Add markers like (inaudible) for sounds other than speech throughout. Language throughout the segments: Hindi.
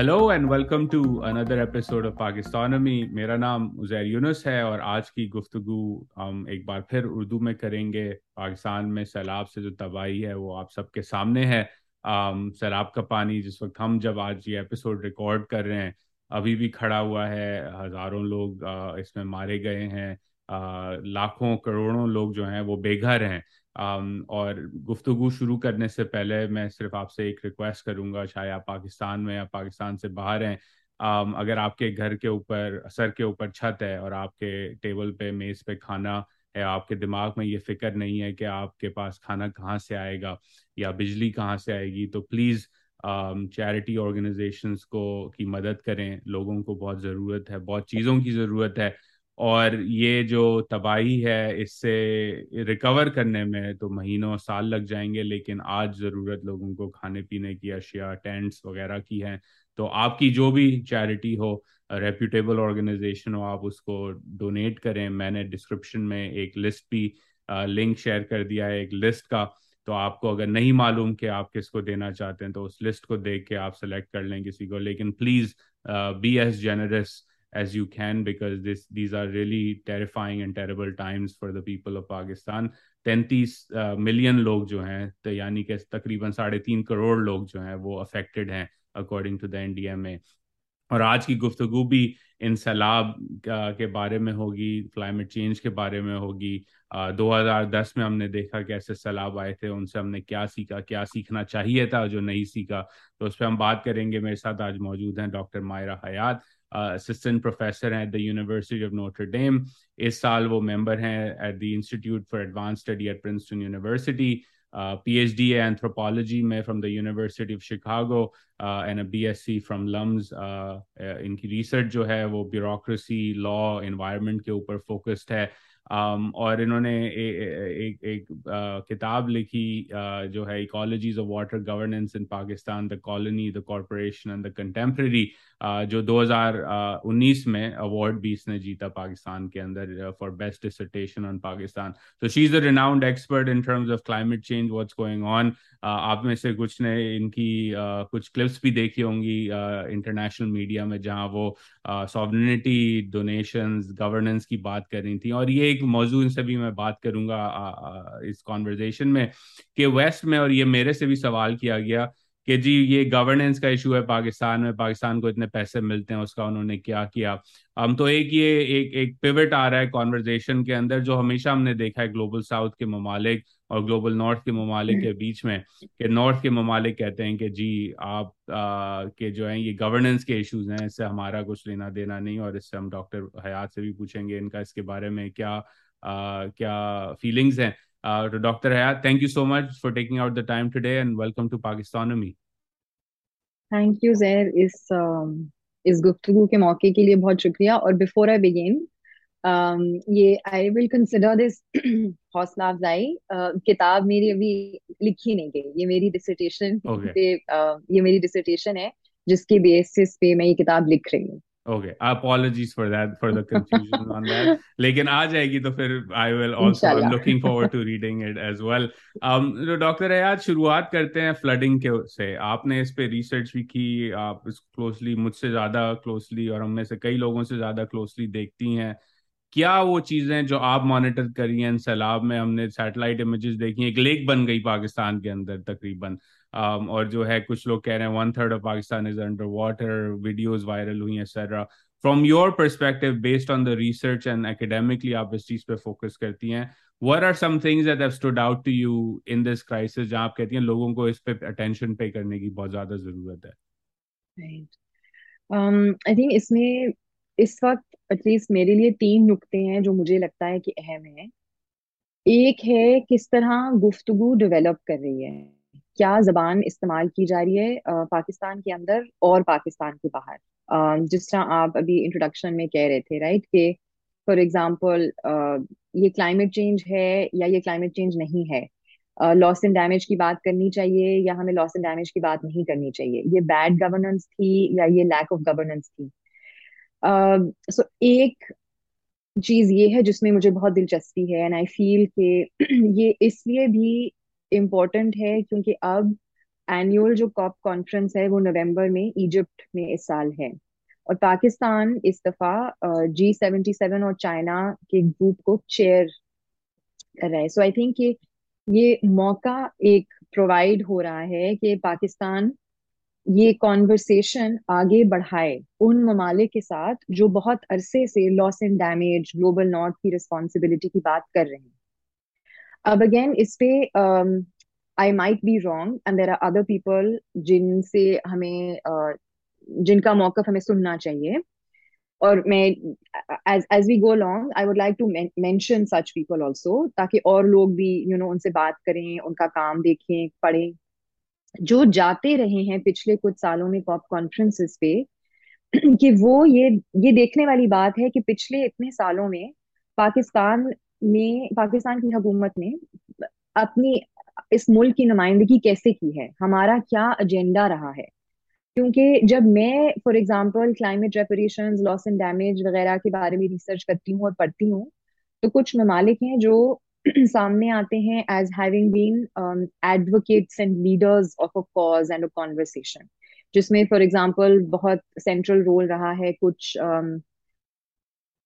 Hello and welcome to another episode of Pakistanomy मेरा नाम उजैर यूनुस है और आज की गुफ्तगु हम एक बार फिर उर्दू में करेंगे। पाकिस्तान में सैलाब से जो तबाही है वो आप सबके सामने है। सैलाब का पानी जिस वक्त हम जब आज ये एपिसोड रिकॉर्ड कर रहे हैं, अभी भी खड़ा हुआ है। हज़ारों लोग इसमें मारे गए हैं। लाखों, करोड़ों लोग जो हैं वो बेघर हैं। और गुफ्तु शुरू करने से पहले मैं सिर्फ़ आपसे एक रिक्वेस्ट करूँगा चाहे आप पाकिस्तान में या पाकिस्तान से बाहर हैं। Um, अगर आपके घर के ऊपर सर के ऊपर छत है और आपके टेबल पे मेज़ पे खाना है आपके दिमाग में ये फ़िक्र नहीं है कि आपके पास खाना कहाँ से आएगा या बिजली कहाँ से आएगी तो प्लीज़ चैरिटी ऑर्गेनाइजेशंस को की मदद करें। लोगों को बहुत ज़रूरत है बहुत चीज़ों की ज़रूरत है। और ये जो तबाही है इससे रिकवर करने में तो महीनों साल लग जाएँगे, लेकिन आज ज़रूरत लोगों को खाने पीने की अशिया टेंट्स वगैरह की हैं। तो आपकी जो भी चैरिटी हो रेप्यूटेबल ऑर्गेनाइजेशन हो, आप उसको डोनेट करें। मैंने डिस्क्रिप्शन में एक लिस्ट भी लिंक शेयर कर दिया है एक लिस्ट का। तो आपको अगर नहीं मालूम कि आप किसको देना चाहते हैं तो उस लिस्ट को देख के आप सेलेक्ट कर लें किसी को। लेकिन please be as generous as you can because this these are really terrifying and terrible times for the people of Pakistan. तैंतीस मिलियन uh, लोग जो हैं तो यानी कि तकरीबन साढ़े तीन करोड़ लोग जो हैं वो अफेक्टेड हैं अकॉर्डिंग टू द एनडीएम में और आज की गुफ्तगु भी इन सैलाब के बारे में होगी क्लाइमेट चेंज के बारे में होगी। uh, 2010 में हमने देखा कैसे सैलाब आए थे उनसे हमने क्या सीखा क्या सीखना चाहिए था जो नहीं सीखा। तो उस पर हम बात करेंगे। मेरे साथ आज मौजूद हैं doctor Maira Hayat. Assistant professor हैं at the university of Notre Dame इस साल वो मेंबर हैं at the institute for advance study at Princeton university P PhD है एंथ्रोपोलॉजी में from the university of Chicago and B S C from LUMS इनकी रिसर्च जो है वो ब्यूरोक्रेसी लॉ इन्वायरमेंट के ऊपर फोकस्ड है। और इन्होंने एक एक किताब लिखी जो है ecologies of water governance in Pakistan the colony the corporation and the contemporary जो 2019 में अवार्ड भी इसने जीता पाकिस्तान के अंदर for best dissertation on Pakistan तो she is a renowned expert in terms of climate change what's going on आप में से कुछ ने इनकी कुछ क्लिप्स भी देखी होंगी इंटरनेशनल मीडिया में, जहाँ वो सॉवनिटी डोनेशंस गवर्नेंस की बात कर रही थी। और ये एक मौजूद से भी मैं बात करूँगा इस कॉन्वर्जेशन में कि वेस्ट में और ये मेरे से भी सवाल किया गया कि जी ये गवर्नेंस का इशू है पाकिस्तान में, पाकिस्तान को इतने पैसे मिलते हैं, उसका उन्होंने क्या किया? हम तो एक ये, एक एक पिवट आ रहा है कॉन्वर्जेशन के अंदर जो हमेशा हमने देखा है ग्लोबल साउथ के ममालिक और ग्लोबल नॉर्थ के ममालिक के बीच में कि नॉर्थ के ममालिक कहते हैं कि जी आप आ, के जो है ये गवर्नेंस के इश्यूज़ हैं इससे हमारा कुछ लेना देना नहीं और इससे हम डॉक्टर हयात से भी पूछेंगे इनका इसके बारे में क्या आ, क्या फीलिंग्स हैं to Dr. Hayat, thank you so much for taking out the time today and welcome to Pakistanomy. Thank you Uzair इस इस गुफ्तगू के मौके के लिए बहुत शुक्रिया और बिफोर आई बिगिन ये आई विल कंसिडर दिस हौसला अफजाई। किताब मेरी अभी लिखी नहीं गई। ये मेरी डिसर्टेशन okay. पे uh, ये मेरी डिसर्टेशन है जिसके बेसिस पे मैं ये किताब लिख रही हूँ। Okay apologies for that for the confusion on that लेकिन आ जाएगी तो फिर I will also I am looking forward to reading it as well तो डॉक्टर आज शुरुआत करते हैं फ्लडिंग के से। आपने इस पे रिसर्च भी की आप क्लोजली मुझसे ज़्यादा क्लोजली और हम में से कई लोगों से ज़्यादा क्लोजली देखती हैं। क्या वो चीज़ें जो आप मॉनिटर करी हैं सैलाब में हमने सैटेलाइट इमेजेस देखी एक लेक बन गई पाकिस्तान के अंदर तकरीबन। और जो है कुछ लोग कह रहे हैं one third of Pakistan is under water videos viral हुई etcetera from your perspective based on the research and academically आप इस चीज़ पे फोकस करती हैं। What are some things that have stood out to you in this crisis जहाँ आप कहती हैं लोगों को इस पे अटेंशन पे करने की बहुत ज़्यादा ज़रूरत है? Um, I think इसमें इस वक्त एटलीस्ट मेरे लिए तीन नुक्ते हैं जो मुझे लगता है कि अहम है। एक है किस तरह गुफ्तगु डेवलप कर रही है। क्या जबान इस्तेमाल की जा रही है पाकिस्तान के अंदर और पाकिस्तान के बाहर? जिस तरह आप अभी इंट्रोडक्शन में कह रहे थे राइट कि फॉर एग्जांपल ये क्लाइमेट चेंज है या ये क्लाइमेट चेंज नहीं है? लॉस एंड डैमेज की बात करनी चाहिए या हमें लॉस एंड डैमेज की बात नहीं करनी चाहिए? ये बैड गवर्नेंस थी या ये लैक ऑफ़ गवर्नेंस थी? सो एक चीज़ ये है जिसमें मुझे बहुत दिलचस्पी है एंड आई फील कि (clears throat) ये इसलिए भी इम्पोर्टेंट है क्योंकि अब एनुअल जो कॉप कॉन्फ्रेंस है वो नवंबर में इजिप्ट में इस साल है। और पाकिस्तान इस दफ़ा जी सेवेंटी सेवन और चाइना के ग्रुप को चेयर कर रहा है। सो आई थिंक ये मौका एक प्रोवाइड हो रहा है कि पाकिस्तान ये कॉन्वर्सेशन आगे बढ़ाए उन ममालिक के साथ जो बहुत अरसे से loss and damage global north की रिस्पॉन्सिबिलिटी की बात कर रहे हैं। अब अगेन इस पे I might be wrong and there are other people जिनसे हमें uh, जिनका मौकफ हमें सुनना चाहिए। और मैं as as we go long I would like to mention such people also ताकि और लोग भी यू you नो know, उनसे बात करें उनका काम देखें पढ़ें। जो जाते रहे हैं पिछले कुछ सालों में कॉप कॉन्फ्रेंसेस पे, कि वो ये ये देखने वाली बात है कि पिछले इतने सालों में पाकिस्तान में, पाकिस्तान की हुकूमत ने अपनी, इस मुल्क की नुमाइंदगी कैसे की है? हमारा क्या एजेंडा रहा है? क्योंकि जब मैं for example climate reparation loss and damage वगैरह के बारे में रिसर्च करती हूँ और पढ़ती हूँ तो कुछ ममालिक हैं जो (clears throat) सामने आते हैं as having been advocates and leaders of a cause and a conversation जिसमें फॉर एग्जांपल बहुत सेंट्रल रोल रहा है कुछ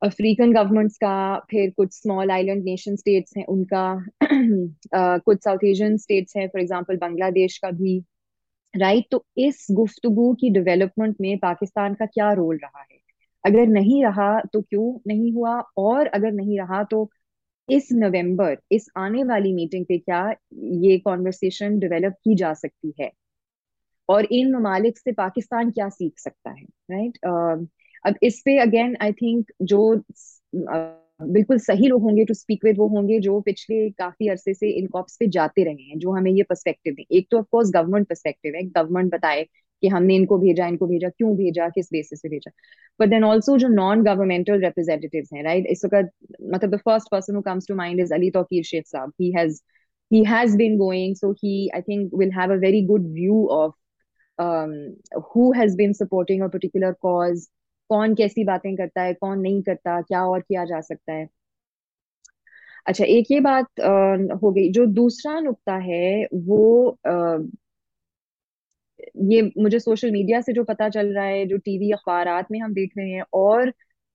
अफ्रीकन um, गवर्नमेंट्स का फिर कुछ स्मॉल आइलैंड नेशन स्टेट्स हैं उनका (clears throat) uh, कुछ साउथ एशियन स्टेट्स हैं फॉर एग्जांपल बांग्लादेश का भी राइट right? तो इस गुफ्तगु की डेवलपमेंट में पाकिस्तान का क्या रोल रहा है अगर नहीं रहा तो क्यों नहीं हुआ और अगर नहीं रहा तो इस नवंबर इस आने वाली मीटिंग पे क्या ये कॉन्वर्सेशन डेवलप की जा सकती है और इन ममालिक से पाकिस्तान क्या सीख सकता है राइट right? uh, अब इस पे अगेन आई थिंक जो uh, बिल्कुल सही लोग होंगे टू स्पीक विद वो होंगे जो पिछले काफ़ी अरसे से इन कॉप्स पे जाते रहे हैं जो हमें ये पर्सपेक्टिव दें एक तो ऑफकोर्स गवर्नमेंट पर्सपेक्टिव है गवर्नमेंट बताए कि हमने इनको भेजा इनको भेजा क्यों भेजा किस बेसिस पे भेजा? बट देन ऑल्सो जो नॉन गवर्नमेंटल रिप्रेजेंटेटिव हैं राइट इस वक्त मतलब the first person comes to mind is Ali Tauqeer Sheikh sahab. He has he has been going so he i think will have a very good view of um, who has been supporting a particular cause कौन कैसी बातें करता है कौन नहीं करता क्या और किया जा सकता है? अच्छा एक ये बात आ, हो गई। जो दूसरा नुक्ता है वो आ, ये मुझे सोशल मीडिया से जो पता चल रहा है, जो टीवी अखबार में हम देख रहे हैं और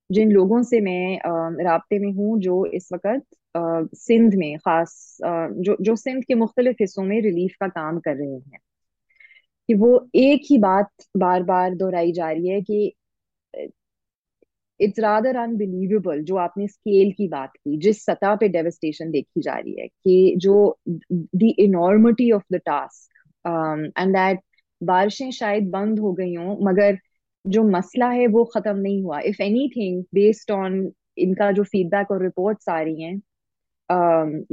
जिन लोगों से मैं रबते में हूँ, जो इस वक्त सिंध में खास जो जो सिंध के मुख्तलिफ़ हिस्सों में रिलीफ का काम कर रहे हैं। कि वो एक ही बात बार बार दोहराई जा रही है कि इट्स रादर अनबिलीवेबल जो आपने स्केल की बात की, जिस सतह पे डेवस्टेशन देखी जा रही है, कि जो the enormity of the task and that बारिशें शायद बंद हो गई हों मगर जो मसला है वो खत्म नहीं हुआ। If any thing based on इनका जो फीडबैक और रिपोर्ट्स आ रही हैं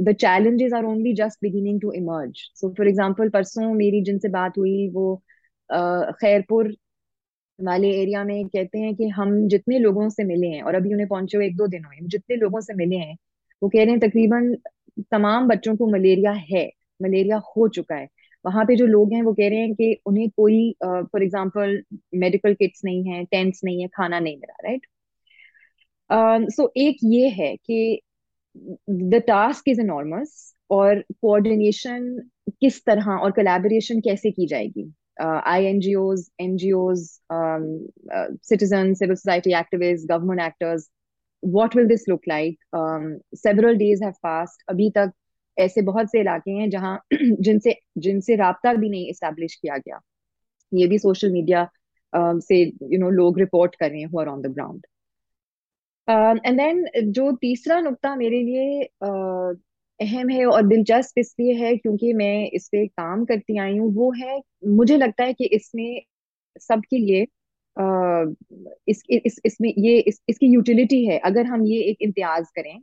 the challenges are only just beginning to emerge so for example परसों मेरी जिनसे बात हुई वो uh, खैरपुर वाले एरिया में कहते हैं कि हम जितने लोगों से मिले हैं और अभी उन्हें पहुँचे हुए एक दो दिन हुए जितने लोगों से मिले हैं वो कह रहे हैं तकरीबन तमाम बच्चों को मलेरिया है मलेरिया हो चुका है। वहाँ पे जो लोग हैं, वो कह रहे हैं कि उन्हें कोई फॉर एग्ज़ाम्पल मेडिकल किट्स नहीं है टेंट्स नहीं है, खाना नहीं मिला राइट सो एक ये है कि द टास्क इज़ अनॉर्मस और कोऑर्डिनेशन किस तरह और कलेबरेशन कैसे की जाएगी? I N G Os N G Os citizen civil society activist government actors what will this look like several days है ऐसे बहुत से इलाके हैं जहाँ (clears throat) जिनसे जिनसे राबता भी नहीं इस्टेब्लिश किया गया। ये भी सोशल मीडिया से यू you नो know, लोग रिपोर्ट कर रहे हैं on the ground and then जो तीसरा नुकता मेरे लिए uh, अहम है और दिलचस्प इसलिए है क्योंकि मैं इस पे काम करती आई हूँ वो है मुझे लगता है कि इसमें सबके लिए इस, इस इसमें ये इस, इसकी यूटिलिटी है। अगर हम ये एक इम्तियाज़ करें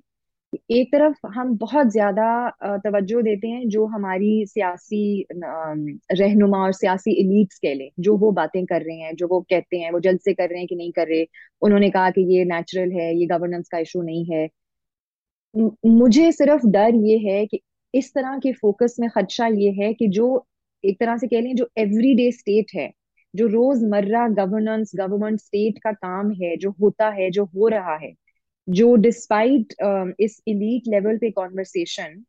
एक तरफ़ हम बहुत ज़्यादा तवज्जो देते हैं जो हमारी सियासी रहनुमा और सियासी इलीट्स कह लें, जो वो बातें कर रहे हैं, जो वो कहते हैं, वो जल्द से कर रहे हैं कि नहीं कर रहे। उन्होंने कहा कि ये नेचुरल है, ये गवर्नेंस का इशू नहीं है। मुझे सिर्फ़ डर ये है कि इस तरह के फोकस में खदशा ये है कि जो एक तरह से कह लें जो एवरीडे स्टेट है, जो रोज़मर्रा गवर्नेंस गवर्नमेंट स्टेट का काम है, जो होता है, जो हो रहा है जो डिस्पाइट इस इलीट लेवल पे कॉन्वर्सेशन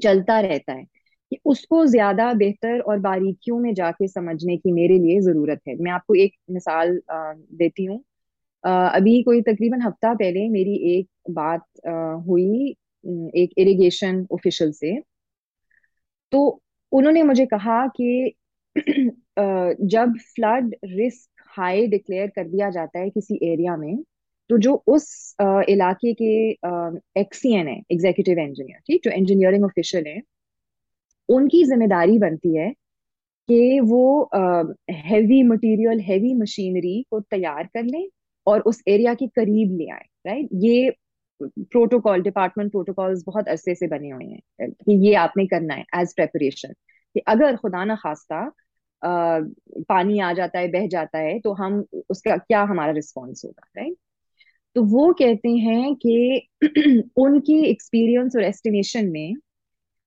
चलता रहता है कि उसको ज़्यादा बेहतर और बारीकियों में जाके समझने की मेरे लिए ज़रूरत है। मैं आपको एक मिसाल अ, देती हूँ। अ, अभी कोई तकरीबन हफ़्ता पहले मेरी एक बात हुई एक इरिगेशन ऑफिशियल से। तो उन्होंने मुझे कहा कि (clears throat) जब फ्लड रिस्क हाई डिक्लेयर कर दिया जाता है किसी एरिया में तो जो उस अ, इलाके के एक्सीएन है एग्जीक्यूटिव इंजीनियर ठीक जो इंजीनियरिंग ऑफिशियल है उनकी ज़िम्मेदारी बनती है कि वो हैवी मटेरियल हैवी मशीनरी को तैयार कर लें और उस एरिया के करीब ले आए राइट ये प्रोटोकॉल डिपार्टमेंट प्रोटोकॉल्स बहुत अरसे से बने हुए हैं कि ये आपने करना है एज प्रेपरेशन कि अगर खुदा ना खास्ता पानी आ जाता है बह जाता है तो हम उसका क्या हमारा रिस्पॉन्स होगा राइट तो वो कहते हैं कि (clears throat) उनकी एक्सपीरियंस और एस्टिमेशन में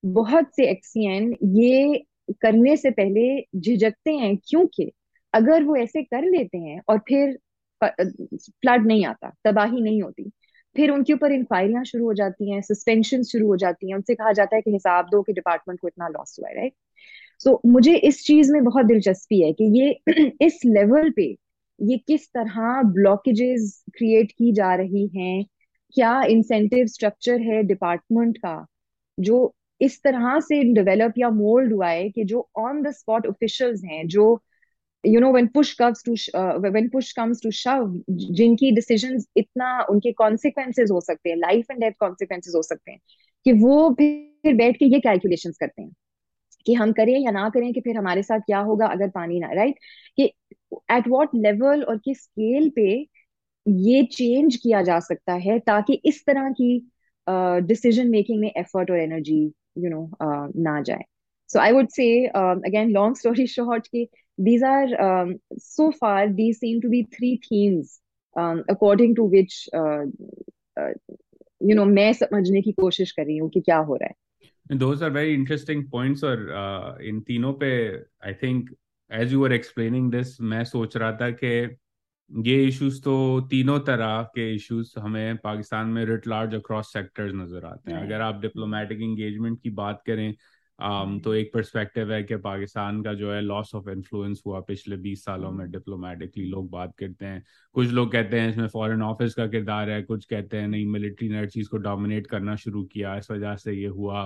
बहुत से एक्सीएन ये करने से पहले झिझकते हैं क्योंकि अगर वो ऐसे कर लेते हैं और फिर फ्लड नहीं आता, तबाही नहीं होती, फिर उनके ऊपर इंक्वायरियाँ शुरू हो जाती हैं सस्पेंशन शुरू हो जाती हैं, उनसे कहा जाता है कि हिसाब दो कि डिपार्टमेंट को इतना लॉस हुआ है राइट सो मुझे इस चीज़ में बहुत दिलचस्पी है कि ये (clears throat) इस लेवल पे ये किस तरह ब्लॉकेजेस क्रिएट की जा रही हैं? क्या इंसेंटिव स्ट्रक्चर है डिपार्टमेंट का, जो इस तरह से डेवलप या मोल्ड हुआ है कि जो ऑन द स्पॉट ऑफिशियल्स हैं, जो you know when push comes to when push comes to shove जिनकी डिसीजंस इतना, उनके कॉन्सिक्वेंसेस हो सकते हैं लाइफ एंड डेथ कॉन्सिक्वेंसेस हो सकते हैं, कि वो फिर बैठ के ये कैलकुलेशंस करते हैं। कि हम करें या ना करें कि फिर हमारे साथ क्या होगा अगर पानी ना राइट कि एट व्हाट लेवल और किस स्केल पे ये चेंज किया जा सकता है ताकि इस तरह की डिसीज़न मेकिंग में एफर्ट और एनर्जी यू नो ना जाए। So I would say again long story short कि far these seem to be three themes um, according to which uh, uh, you know मैं समझने की कोशिश कर रही हूँ कि क्या हो रहा है। Those are very interesting points और uh, इन तीनों पे I think as you are explaining this मैं सोच रहा था कि ये इश्यूज़ तो तीनों तरह के इश्यूज़ हमें पाकिस्तान में रिट लार्ज अक्रॉस सेक्टर्स नज़र आते हैं। अगर आप डिप्लोमेटिक एंगेजमेंट की बात करें um, तो एक पर्सपेक्टिव है कि पाकिस्तान का जो है लॉस ऑफ़ इन्फ्लुएंस हुआ पिछले 20 सालों में डिप्लोमेटिकली लोग बात करते हैं। कुछ लोग कहते हैं इसमें फॉरेन ऑफ़िस का किरदार है कुछ कहते हैं नहीं मिलिट्री ने हर चीज़ को डोमिनेट करना शुरू किया इस वजह से ये हुआ।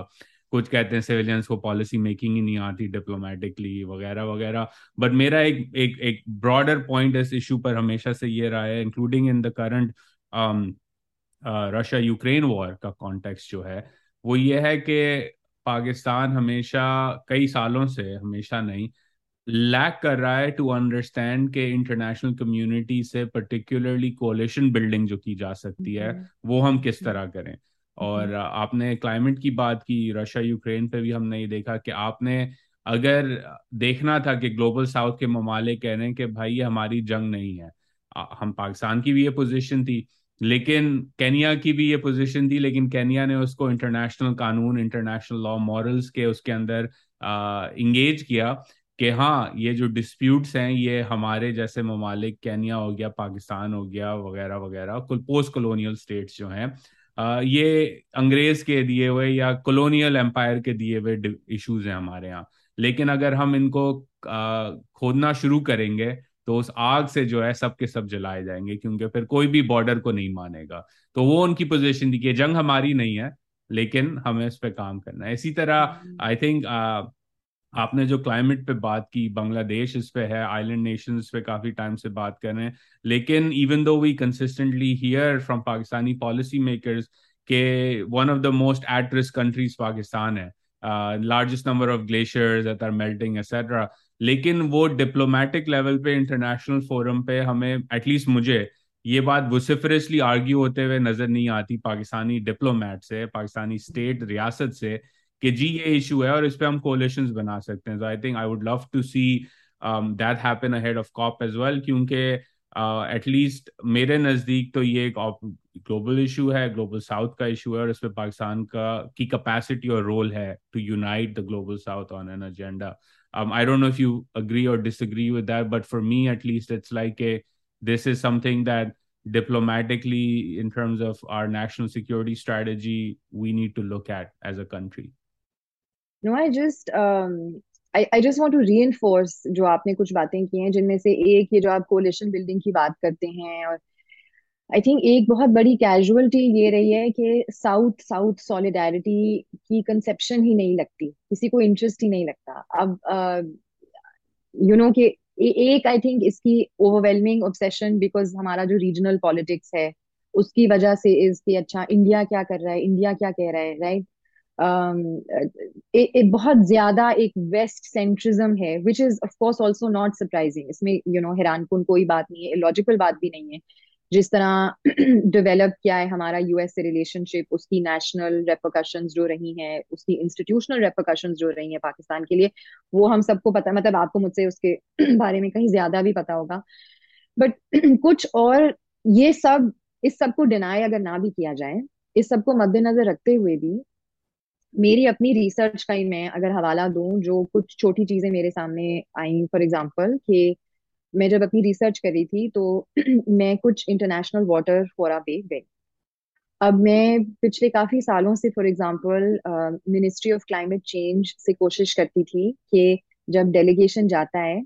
कुछ कहते हैं सिविलियंस को पॉलिसी मेकिंग ही नहीं आती डिप्लोमेटिकली वगैरह वगैरह। बट मेरा एक एक एक ब्रॉडर पॉइंट इस इशू पर हमेशा से ये रहा है including in the current Russia Ukraine war का कॉन्टेक्स्ट जो है वो ये है कि पाकिस्तान हमेशा कई सालों से हमेशा नहीं लैक कर रहा है टू अंडरस्टैंड के इंटरनेशनल कम्युनिटी से पर्टिकुलरली कोलिशन बिल्डिंग जो की जा सकती है वो हम किस तरह करें? और आपने क्लाइमेट की बात की रशिया यूक्रेन पे भी हमने ये देखा कि आपने अगर देखना था कि ग्लोबल साउथ के ममालिक कह रहे हैं कि भाई ये हमारी जंग नहीं है। हम पाकिस्तान की भी ये पोजीशन थी। लेकिन केनिया की भी ये पोजीशन थी, लेकिन केनिया ने उसको इंटरनेशनल कानून इंटरनेशनल लॉ मॉरल्स के उसके अंदर इंगेज किया कि हाँ ये जो डिस्प्यूट्स हैं, ये हमारे जैसे ममालिक, केनिया हो गया, पाकिस्तान हो गया, वगैरह वगैरह, कुल पोस्ट कॉलोनियल स्टेट्स जो हैं ये अंग्रेज़ के दिए हुए या कॉलोनियल एम्पायर के दिए हुए इश्यूज़ हैं हमारे यहाँ। लेकिन अगर हम इनको खोदना शुरू करेंगे तो उस आग से जो है सबके सब जलाए जाएँगे क्योंकि फिर कोई भी बॉर्डर को नहीं मानेगा। तो वो उनकी पोजीशन थी कि जंग हमारी नहीं है लेकिन हमें इस पर काम करना है। इसी तरह आई थिंक आपने जो क्लाइमेट पे बात की बांग्लादेश इस पे है आइलैंड नेशन इस पे काफ़ी टाइम से बात कर रहे हैं। लेकिन even though we consistently hear from Pakistani policy makers के one of the most at risk countries Pakistan है largest number of glaciers that are melting etcetera लेकिन वो डिप्लोमेटिक लेवल पे इंटरनेशनल फोरम पे हमें एटलीस्ट मुझे ये बात वुसिफरसली आर्ग्यू होते हुए नज़र नहीं आती पाकिस्तानी डिप्लोमेट से पाकिस्तानी स्टेट रियासत से कि जी ये इशू है और इस पर हम कोलेशन बना सकते हैं। तो I think I would love to see that happen ahead of COP as well क्योंकि एटलीस्ट uh, मेरे नज़दीक तो ये एक ग्लोबल इशू है ग्लोबल साउथ का इशू है और इस पे पाकिस्तान का की कैपेसिटी और रोल है to unite the global south on an agenda Um, I don't know if you agree or disagree with that, but for me, at least, it's like a this is something that diplomatically, in terms of our national security strategy, we need to look at as a country. No I just I I just want to reinforce जो आपने कुछ बातें की हैं जिनमें से एक ये जो आप कोलिशन बिल्डिंग की बात करते हैं और आई थिंक एक बहुत बड़ी कैजुअलिटी ये रही है कि साउथ साउथ सॉलिडारिटी की कंसेप्शन ही नहीं लगती, किसी को इंटरेस्ट ही नहीं लगता। अब यू नो कि एक आई थिंक इसकी ओवरवेलमिंग ऑब्सेशन बिकॉज़ हमारा जो रीजनल पॉलिटिक्स है, उसकी वजह से इज़ कि अच्छा इंडिया क्या कर रहा है इंडिया क्या कह रहा है राइट एक बहुत ज़्यादा एक वेस्ट सेंट्रिज्म है which is of course also not surprising इसमें यू नो हैरान कोई बात नहीं है लॉजिकल बात भी नहीं है। जिस तरह (clears throat) डेवलप किया है हमारा यूएस से रिलेशनशिप उसकी नेशनल रेपोकशंस जो रही हैं, उसकी इंस्टीट्यूशनल रेपोकशंस जो रही हैं पाकिस्तान के लिए, वो हम सबको पता मतलब आपको मुझसे उसके (clears throat) बारे में कहीं ज़्यादा भी पता होगा। बट (clears throat) कुछ और, ये सब, इस सबको डिनाई अगर ना भी किया जाए, इस सबको मद्देनजर रखते हुए भी मेरी अपनी रिसर्च का ही मैं अगर हवाला दूँ, जो कुछ छोटी चीज़ें मेरे सामने आई फॉर एग्जांपल कि मैं जब अपनी रिसर्च कर थी तो (clears throat) मैं कुछ इंटरनेशनल वाटर फोरा पे गई। अब मैं पिछले काफ़ी सालों से for example ministry of climate change से कोशिश करती थी कि जब डेलीगेशन जाता है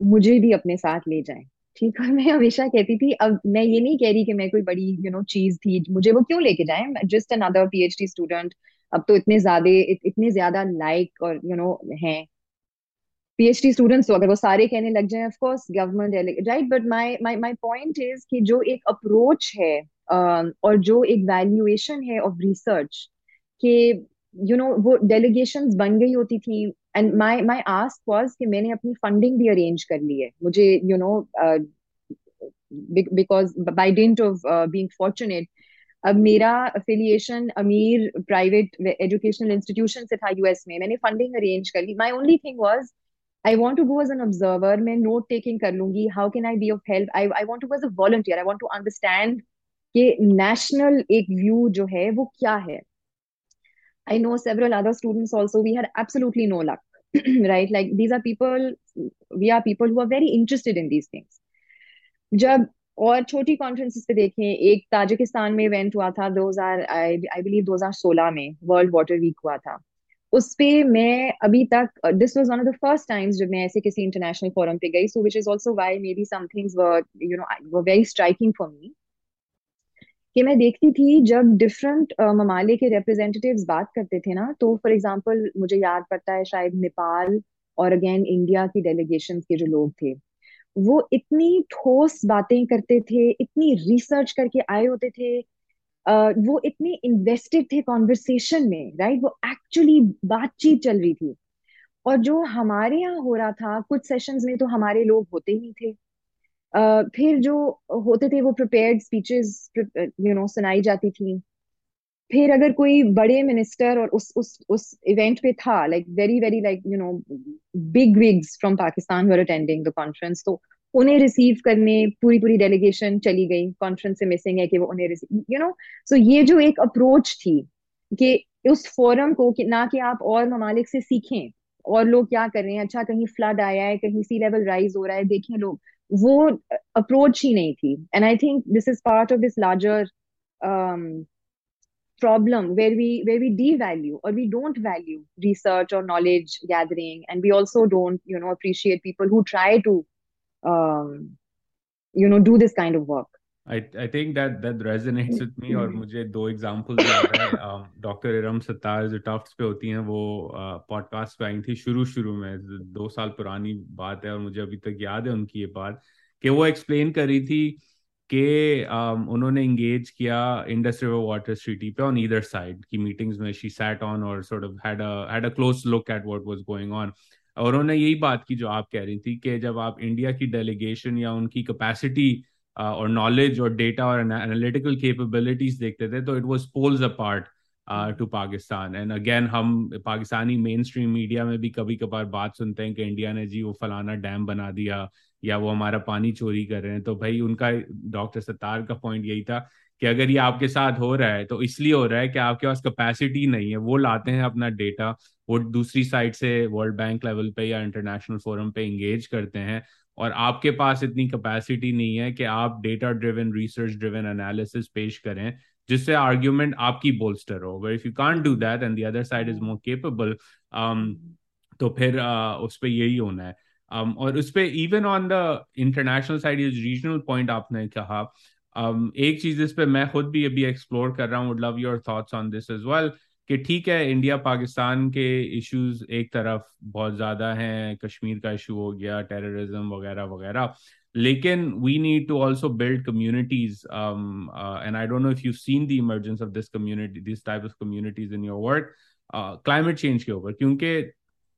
मुझे भी अपने साथ ले जाएँ। ठीक है (laughs) मैं हमेशा कहती थी अब मैं ये नहीं कह रही कि मैं कोई बड़ी यू नो चीज़ थी मुझे वो क्यों लेके जाए? जस्ट अनदर पीएचडी स्टूडेंट अब तो इतने ज़्यादा इत, इतने ज़्यादा लाइक और यू नो हैं। पीएचडी स्टूडेंट्स तो अगर वो सारे कहने लग जाए of course government right but my my my point is कि जो एक अप्रोच है uh, और जो एक वैल्यूएशन है ऑफ़ रिसर्च कि यू नो वो डेलीगेशन बन गई होती थी and my my ask was कि मैंने अपनी फंडिंग भी अरेंज कर ली है। मुझे you know because by dint of being fortunate अब मेरा अफिलिएशन अमीर प्राइवेट एजुकेशनल इंस्टीट्यूशन से था यूएस में मैंने फंडिंग अरेंज कर ली। My only thing was I want to go as an observer मैं नोट टेकिंग कर लूँगी how can I be of help I I want to go as a volunteer I want to understand कि नेशनल एक व्यू जो है वो क्या है I know several other students also. We had absolutely no luck, (clears throat) right? Like these are people, we are people who are very interested in these things. जब और छोटी कॉन्फ्रेंसेस पे देखें एक ताजिकिस्तान में इवेंट हुआ था 2000 आई बिलीव 2016 में वर्ल्ड वाटर वीक हुआ था उस पे मैं अभी तक this was one of the first times जब मैं ऐसे किसी इंटरनेशनल फोरम पे गई so which is also why maybe some things were you know were striking for me कि मैं देखती थी जब डिफरेंट uh, ममालिक के रिप्रेजेंटेटिव्स बात करते थे ना तो फॉर एग्जांपल मुझे याद पड़ता है शायद नेपाल और अगेन इंडिया की डेलीगेशन के जो लोग थे वो इतनी ठोस बातें करते थे इतनी रिसर्च करके आए होते थे वो इतने इन्वेस्टेड थे कॉन्वर्सेशन में राइट वो एक्चुअली बातचीत चल रही थी। और जो हमारे यहाँ हो रहा था कुछ सेशंस में तो हमारे लोग होते ही थे। uh, फिर जो होते थे वो प्रिपेयर्ड स्पीचेस यू नो सुनाई जाती थी। फिर अगर कोई बड़े मिनिस्टर और उस उस उस इवेंट पे था like very very like you know big wigs from Pakistan were attending the conference तो उन्हें रिसीव करने पूरी पूरी डेलीगेशन चली गई कॉन्फ्रेंस से मिसिंग है कि वो उन्हें रिसीव यू नो सो ये जो एक अप्रोच थी कि उस फोरम को कि ना कि आप और ममालिक से सीखें, और लोग क्या कर रहे हैं अच्छा कहीं फ्लड आया है, कहीं सी लेवल राइज हो रहा है, देखें लोग, वो अप्रोच ही नहीं थी। And I think this is part of this larger problem where we where we devalue or we don't value research or knowledge gathering, and we also don't, you know, appreciate people who try to um, you know do this kind of work. I, I think that that resonates with me और मुझे दो एग्जांपल्स याद है। डॉक्टर इरम सत्तार जो टफ्ट्स पे होती हैं। वो पॉडकास्ट पे आई थी शुरू शुरू में। दो साल पुरानी बात है और मुझे अभी तक याद है उनकी ये बात कि वो एक्सप्लेन कर रही थी कि um, उन्होंने इंगेज किया इंडस रिवर वाटर ट्रीटी पे ऑन ईदर साइड की मीटिंग्स में। शी सैट ऑन और sort of had had a close look at what was going on और उन्होंने यही बात की जो आप कह रही थी कि जब आप इंडिया की डेलीगेशन या उनकी कैपेसिटी और नॉलेज और डेटा और एनालिटिकल कैपेबिलिटीज देखते थे तो it was poles apart to Pakistan and again हम पाकिस्तानी मेन स्ट्रीम मीडिया में भी कभी कभार बात सुनते हैं कि इंडिया ने जी वो फलाना डैम बना दिया या वो हमारा पानी चोरी कर रहे हैं। तो भाई उनका डॉक्टर सत्तार का पॉइंट यही था कि अगर ये आपके साथ हो रहा है तो इसलिए हो रहा है कि आपके पास कैपेसिटी नहीं है। वो लाते हैं अपना डेटा वो दूसरी साइड से वर्ल्ड बैंक लेवल पे या इंटरनेशनल फोरम पे इंगेज करते हैं और आपके पास इतनी कैपेसिटी नहीं है कि आप data driven research driven analysis पेश करें जिससे आर्ग्यूमेंट आपकी बोल्स्टर हो। But if you can't do that and other side is more capable तो फिर uh, उस पर यही होना है। um, और उस पर even on the international side regional point आपने कहा um, एक चीज़ इस पे मैं खुद भी अभी एक्सप्लोर कर रहा हूँ would love your thoughts on this as well कि ठीक है इंडिया पाकिस्तान के इश्यूज़ एक तरफ़ बहुत ज़्यादा हैं कश्मीर का इशू हो गया टेररिज्म वगैरह वगैरह लेकिन we need to also build communities and I don't know if you seen the emergence of this community this type of communities in your work climate change के ऊपर क्योंकि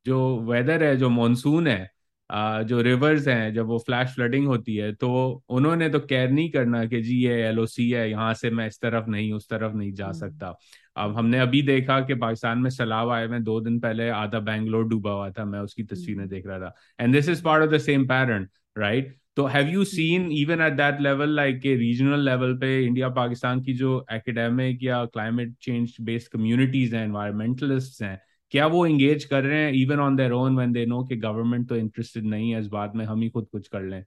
जो वेदर है जो मानसून है जो रिवर्स हैं जब वो फ्लैश फ्लडिंग होती है तो उन्होंने तो केयर नहीं करना कि जी ये एलओसी है यहाँ से मैं इस तरफ़ नहीं उस तरफ़ नहीं जा हम्म। सकता अब हमने अभी देखा कि पाकिस्तान में सलाब आए में दो दिन पहले आधा बैंगलोर डूबा हुआ था मैं उसकी तस्वीरें हम्म। देख रहा था and this is part of the same parent right तो have you seen even at that level like के रीजनल लेवल पे इंडिया पाकिस्तान की जो एकेडमिक या क्लाइमेट चेंज बेस्ड कम्युनिटीज हैं एनवायरमेंटलिस्ट हैं क्या वो इंगेज कर रहे हैं even on their own when they know कि गवर्नमेंट तो इंटरेस्टेड नहीं है इस बात में हम ही खुद कुछ कर लें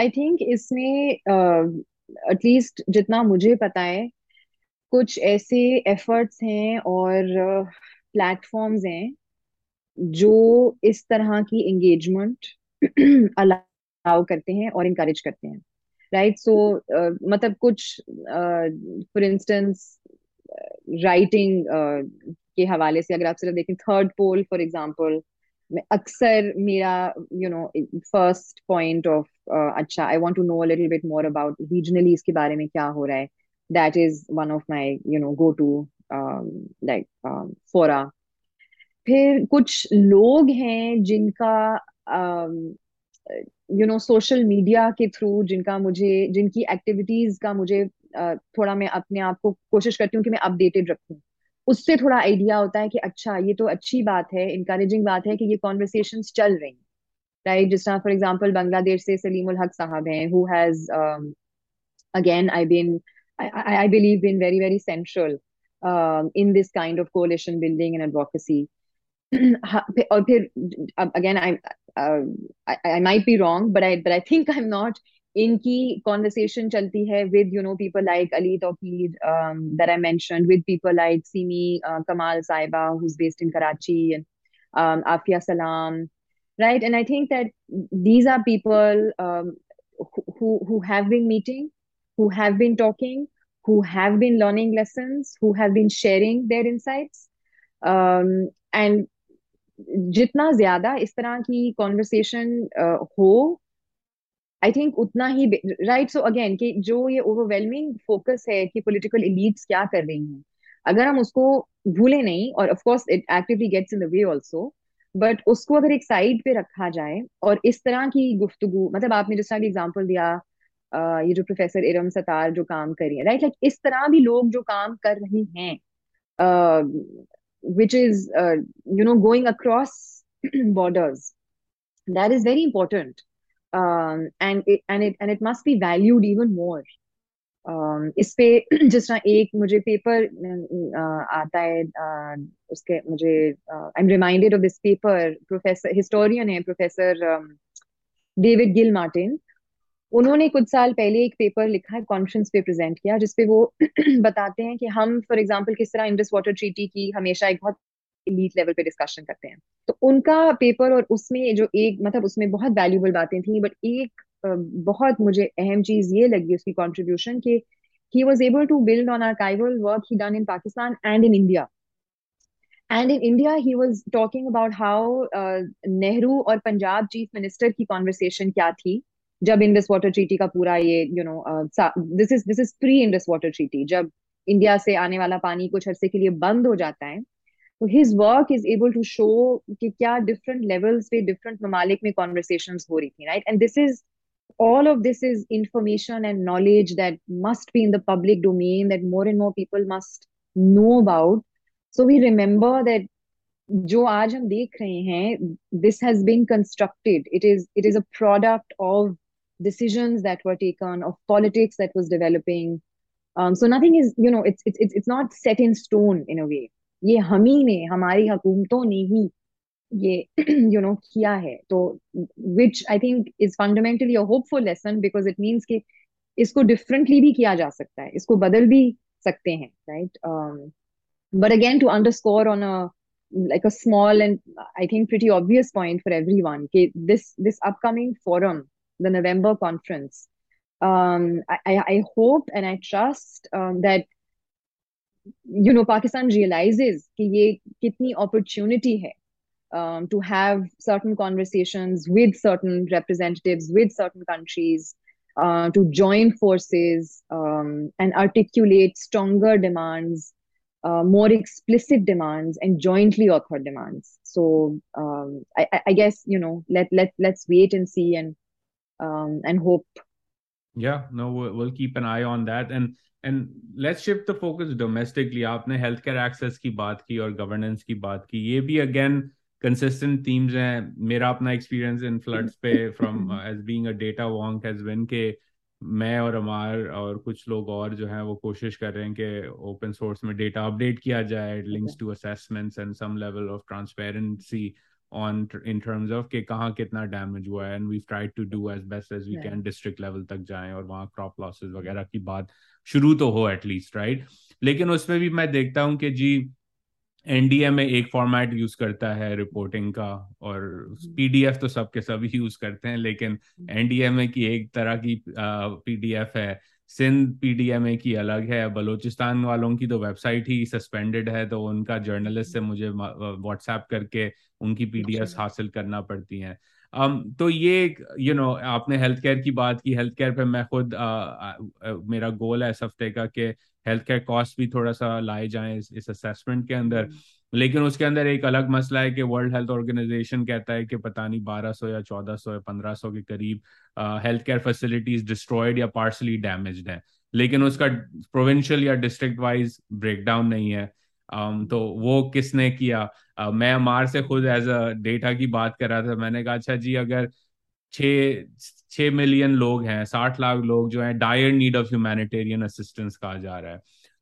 आई थिंक इसमें एटलीस्ट uh, जितना मुझे पता है कुछ ऐसे एफर्ट्स हैं और प्लेटफॉर्म्स uh, हैं जो इस तरह की एंगेजमेंट अलाउ (clears throat) करते हैं और इनकरेज करते हैं right right? So so, uh, मतलब कुछ फॉर इंस्टेंस राइटिंग के हवाले से अगर आप सिर्फ़ देखें थर्ड पोल फॉर एग्ज़ाम्पल अक्सर मेरा you know first point of अच्छा I want to know little bit more about regionally इसके बारे में क्या हो रहा है? That is one of my you know go to like fora फिर कुछ लोग हैं जिनका यू नो सोशल मीडिया के थ्रू जिनका मुझे जिनकी एक्टिविटीज़ का मुझे uh, थोड़ा मैं अपने आप को कोशिश करती हूँ कि मैं अपडेटेड रखूँ। उससे थोड़ा आइडिया होता है कि अच्छा ये तो अच्छी बात है इनकरेजिंग बात है कि ये कॉन्वर्सेशन चल रही राइट जिस तरह फॉर एग्ज़ाम्पल बांग्लादेश से सलीमुल हक साहब हैं who has again I been believe been very very central um, in this kind of coalition building and advocacy और फिर I, uh, I I might be wrong but I but I think I'm not इनकी कॉन्वर्सेशन चलती है with you know people like Ali Tauqeer I mention with people like Simi Kamal साहिबा who is based in Karachi and Afia Salam right and I think that these are people who have been meeting who have been talking who have been learning lessons who have been sharing their insights um, and jitna zyada is tarah ki conversation uh, ho I think उतना ही राइट सो अगेन कि जो ये ओवरवेलमिंग फोकस है कि पॉलिटिकल इलीट्स क्या कर रही हैं, अगर हम उसको भूले नहीं, और of course it actively gets in the way also but उसको अगर एक साइड पे रखा जाए, और इस तरह की गुफ्तगु मतलब आपने जिस तरह की एग्ज़ाम्पल दिया ये जो प्रोफेसर इरम सतार जो काम कर रही है राइट लाइक इस तरह भी लोग जो काम कर रहे हैं which is you know going across borders that is very important um, and it and it and it must be valued even more. Um, इस पे (clears throat) जिस तरह एक मुझे पेपर uh, आता है uh, उसके मुझे I am reminded of this paper professor historian है प्रोफेसर डेविड गिल मार्टिन उन्होंने कुछ साल पहले एक पेपर लिखा है कॉन्फ्रेंस पे प्रेजेंट किया जिसपे वो (clears throat) बताते हैं कि हम फॉर एग्जांपल किस तरह इंडस वाटर ट्रीटी की हमेशा एक बहुत एलीट लेवल पे डिस्कशन करते हैं तो उनका पेपर और उसमें जो एक मतलब उसमें बहुत वैल्यूबल बातें थी बट एक बहुत मुझे अहम चीज़ ये लगी उसकी कॉन्ट्रीब्यूशन कि he was able to build on archival work he done in Pakistan and in India. And in India, he was talking about how uh, Nehru और पंजाब चीफ मिनिस्टर की कॉन्वर्सेशन क्या थी जब इंडस वाटर ट्रीटी का पूरा ये you know this is this is pre Indus water treaty जब इंडिया से आने वाला पानी कुछ अरसे के लिए बंद हो जाता है तो his work is able to show कि क्या डिफरेंट लेवल्स पे डिफरेंट ममालिक में कॉन्वर्सेशन हो रही थी right and this is all of this is information and knowledge that must be in the public domain that more and more people must know about so we remember that जो आज हम देख रहे हैं this has been constructed it is it is a product of decisions that were taken of politics that was developing um, so nothing is you know it's it's it's not set in stone in a way ये हम ही ने हमारी हुकूमतों ने ही ये (clears throat) यू नो किया है। तो which I think is fundamentally hopeful lesson because it means कि इसको डिफरेंटली भी किया जा सकता है, इसको बदल भी सकते हैं right but again to underscore on a like a small and I think pretty obvious point for everyone के this this upcoming forum the November conference I hope and I trust that you know pakistan realizes ki ye kitni opportunity hai um, to have certain conversations with certain representatives with certain countries uh, to join forces um, and articulate stronger demands uh, more explicit demands and jointly authored demands. So um, I, guess you know let let let's wait and see and um, and hope. Yeah, no, we'll keep an eye on that. And and let's shift the focus domestically. आपने healthcare access की बात की और governance की बात की। ये भी again consistent themes हैं। मेरा अपना experience in floods पे from uh, (laughs) as being a data wonk has been के मैं और अमार और कुछ लोग और जो हैं वो कोशिश कर रहे हैं कि ओपन सोर्स में डेटा अपडेट किया जाए links to assessments and some level of transparency on in terms of कि कहाँ कितना डैमेज हुआ है। And we try to do as best as we can district level तक जाएँ और वहाँ क्रॉप लॉसेस वगैरह की बात शुरू तो हो एटलीस्ट राइट लेकिन उसमें भी मैं देखता हूँ कि जी एनडीए में एक फॉर्मेट यूज़ करता है रिपोर्टिंग का और पीडीएफ तो सबके सभी यूज़ करते हैं लेकिन एनडीए में की एक तरह की पीडीएफ है सिंध पीडीएमए की अलग है बलूचिस्तान वालों की तो वेबसाइट ही सस्पेंडेड है तो उनका जर्नलिस्ट से मुझे व्हाट्सएप करके उनकी पीडीएफ अच्छा। हासिल करना पड़ती हैं। Um, तो ये यू you नो know, आपने हेल्थ केयर की बात की हेल्थ केयर पे मैं खुद आ, आ, आ, मेरा गोल है इस हफ़्ते का कि हेल्थ केयर कॉस्ट भी थोड़ा सा लाए जाए इस, इस असेसमेंट के अंदर। हम्म। लेकिन उसके अंदर एक अलग मसला है कि वर्ल्ड हेल्थ ऑर्गेनाइजेशन कहता है कि पता नहीं 1200 या 1400 या 1500 के करीब हेल्थ केयर फैसिलिटीज़ डिस्ट्रॉयड या पार्सली डैमेज्ड हैं। लेकिन उसका प्रोविंशियल या डिस्ट्रिक्ट वाइज ब्रेकडाउन नहीं है। तो वो किसने किया? Uh, मैं मार से खुद एज अ डेटा की बात कर रहा था। मैंने कहा अच्छा जी अगर छः छः मिलियन लोग हैं साठ लाख लोग जो हैं dire need of humanitarian assistance कहा जा रहा है।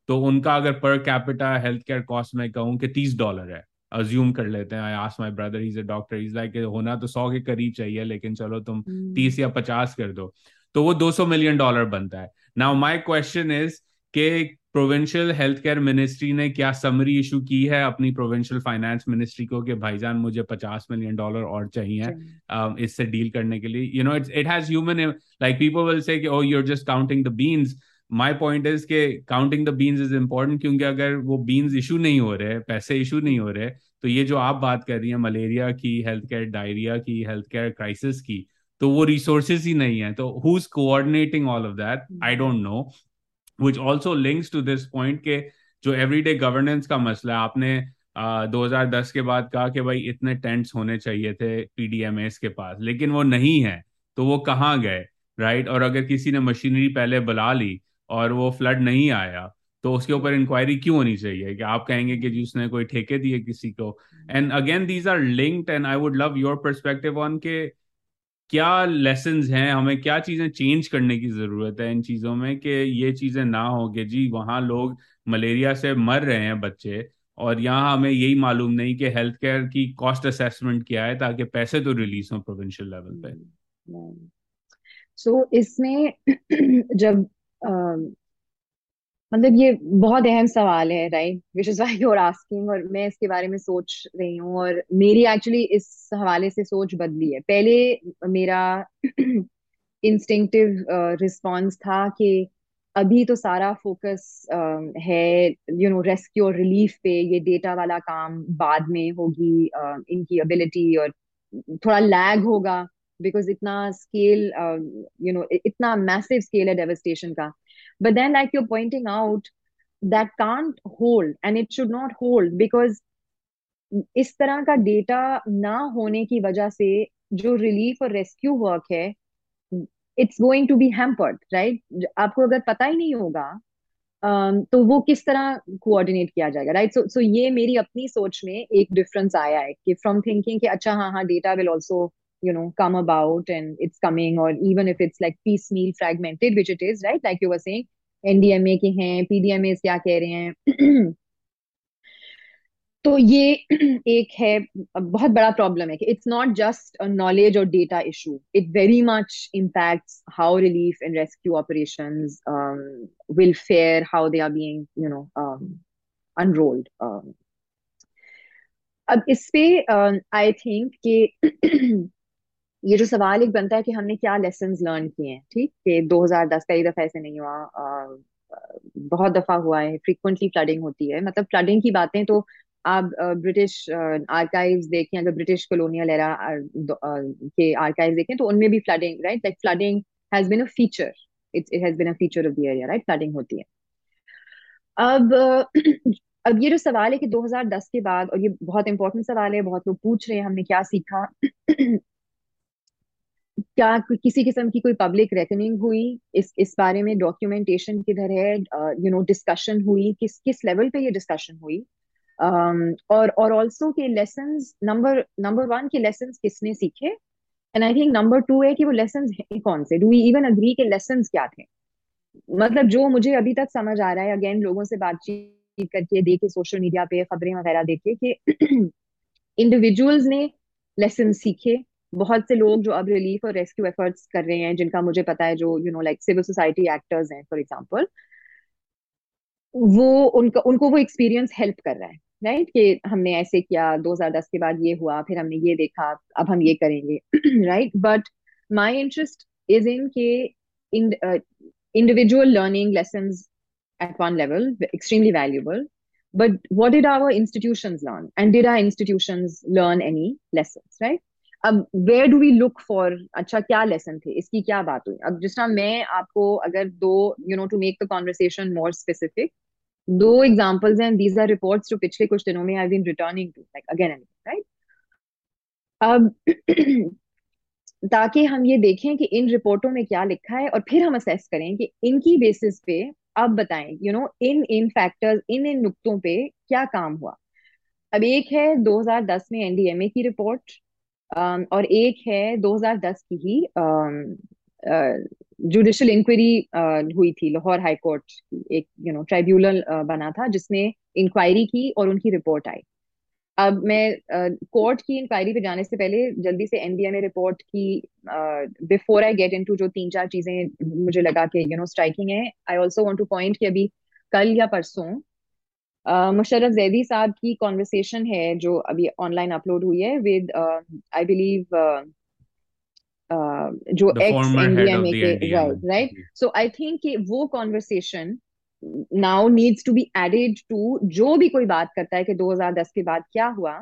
तो उनका अगर per capita health care cost में कहूँ कि तीस डॉलर है। अज्यूम कर लेते हैं। I as my brother is a doctor is like होना तो सौ के करीब चाहिए लेकिन चलो तुम hmm. तीस या पचास कर दो। तो वो दो सौ मिलियन डॉलर बनता है। नाउ माई क्वेश्चन इज़ के प्रोविंशियल हेल्थ केयर मिनिस्ट्री ने क्या समरी इशू की है अपनी प्रोविंशियल फाइनेंस मिनिस्ट्री को कि भाईजान मुझे पचास मिलियन डॉलर और चाहिए इससे डील करने के लिए। You know it's it has human like people will say oh you are just counting the beans my point is के counting the beans is important क्योंकि अगर वो बीन्स इशू नहीं हो रहे पैसे इशू नहीं हो रहे तो ये जो आप बात कर रही हैं मलेरिया की हेल्थ केयर डायरिया की हेल्थ केयर क्राइसिस की तो वो रिसोर्सेज ही नहीं है। तो who is coordinating all of that I don't know which also links to this point के जो एवरीडे गवर्नेंस का मसला है। आपने uh, 2010 के बाद कहा कि भाई इतने टेंट्स होने चाहिए थे पीडीएमएस के पास लेकिन वो नहीं है तो वो कहाँ गए राइट और अगर किसी ने मशीनरी पहले बुला ली और वो फ्लड नहीं आया तो उसके ऊपर इंक्वायरी क्यों होनी चाहिए कि आप कहेंगे कि जी उसने कोई ठेके दिए किसी को? And again these are linked and I would love your perspective on के क्या लेसन हैं? हमें क्या चीज़ें चेंज करने की ज़रूरत है इन चीज़ों में कि ये चीज़ें ना हो? कि जी वहाँ लोग मलेरिया से मर रहे हैं बच्चे और यहाँ हमें यही मालूम नहीं कि हेल्थ केयर की कॉस्ट असेसमेंट क्या है ताकि पैसे तो रिलीज़ हो प्रोविंशियल लेवल पे। सो so, इसमें (clears throat) जब मतलब ये बहुत अहम सवाल है right which is why you're asking और मैं इसके बारे में सोच रही हूँ और मेरी एक्चुअली इस हवाले से सोच बदली है। पहले मेरा (clears throat) इंस्टिंक्टिव रिस्पॉन्स uh, था कि अभी तो सारा फोकस uh, है यू नो रेस्क्यू और रिलीफ पे। ये डेटा वाला काम बाद में होगी uh, इनकी एबिलिटी और थोड़ा लैग होगा बिकॉज़ इतना स्केल यू नो इतना मैसिव स्केल है डेवस्टेशन का। But then like you're pointing out that can't hold and it should not hold because इस तरह का डेटा ना होने की वजह से जो रिलीफ और रेस्क्यू वर्क है it's going to be hampered right आपको अगर पता ही नहीं होगा um, तो वो किस तरह कोऑर्डिनेट किया जाएगा राइट सो सो ये मेरी अपनी सोच में एक डिफरेंस आया है कि फ्रॉम थिंकिंग कि अच्छा हाँ हाँ data will also you know, come about and it's coming or even if it's like piecemeal fragmented, which it is, right? Like you were saying NDMA के हैं पीडीएमए क्या कह रहे हैं? (clears throat) तो ये (clears throat) एक है बहुत बड़ा प्रॉब्लम है कि it's not just a knowledge और data issue it very much impacts how relief and rescue operations will fare how they are being you know unrolled अब इस पे आई थिंक कि (clears throat) ये जो सवाल एक बनता है कि हमने क्या लेसन लर्न किए हैं ठीक? कि 2010 कई दफ़ा ऐसे नहीं हुआ आ, बहुत दफ़ा हुआ है फ्रीक्वेंटली फ्लडिंग होती है। मतलब फ्लडिंग की बातें तो आप ब्रिटिश आर्काइव्स देखें अगर ब्रिटिश कॉलोनियल एरा के आर्काइव्स देखें तो उनमें भी flooding right like flooding has been a feature it's it has been a feature of the area right flooding होती है। अब अब ये जो सवाल है कि 2010 के बाद और ये बहुत इंपॉर्टेंट सवाल है बहुत लोग पूछ रहे हैं हमने क्या सीखा क्या किसी किस्म की कोई पब्लिक रेकनिंग हुई? इस इस बारे में डॉक्यूमेंटेशन किधर है? यू नो डिस्कशन हुई? किस किस लेवल पे ये डिस्कशन हुई? um, और और आल्सो के लेसन्स नंबर नंबर वन के लेसन्स किसने सीखे? And I think number two है कि वो लेसन्स हैं कौन से? डू वी इवन अग्री के लेसन्स क्या थे? मतलब जो मुझे अभी तक समझ आ रहा है अगेन लोगों से बातचीत करके देखे सोशल मीडिया पे खबरें वगैरह देखे कि (clears throat) इंडिविजुअल्स ने लेसन सीखे। बहुत से लोग जो अब रिलीफ और रेस्क्यू एफर्ट्स कर रहे हैं, जिनका मुझे पता है जो you know like civil society actors हैं फॉर एग्जांपल वो उनका, उनको वो एक्सपीरियंस हेल्प कर रहा है राइट right? कि हमने ऐसे किया 2010 के बाद ये हुआ, फिर हमने ये देखा, अब हम ये करेंगे right but my interest is in के individual learning lessons at one level, extremely valuable, but what did our institutions learn? And did our institutions learn any lessons, right? अब where do we look for अच्छा क्या लेसन थे? इसकी क्या बात हुई? अब जिस तरह मैं आपको अगर दो you know to make the conversation more specific दो एग्जांपल्स हैं दीज आर रिपोर्ट्स जो पिछले कुछ दिनों में I been returning to like again and right अब (clears throat) ताकि हम ये देखें कि इन रिपोर्टों में क्या लिखा है और फिर हम असेस करें कि इनकी बेसिस पे अब बताएँ you know in in factors इन इन नुक्तों पे क्या काम हुआ? अब एक है 2010 में एनडीएमए की रिपोर्ट और एक है 2010 की ही जुडिशल इंक्वायरी हुई थी लाहौर हाई कोर्ट की, एक यू नो ट्राइब्यूनल बना था जिसने इंक्वायरी की और उनकी रिपोर्ट आई। अब मैं कोर्ट की इंक्वायरी पे जाने से पहले जल्दी से एनडीएमए रिपोर्ट की बिफोर आई गेट इनटू जो तीन चार चीज़ें मुझे लगा के यू नो स्ट्राइकिंग है I also want to point कि अभी कल या परसों मुशरफ जैदी साहब की कॉन्वर्सेशन है जो अभी ऑनलाइन अपलोड हुई है विद आई बिलीव जो एक्स एनडीएमए के right right so I think वो conversation now needs to be added to जो भी कोई बात करता है कि 2010 के बाद क्या हुआ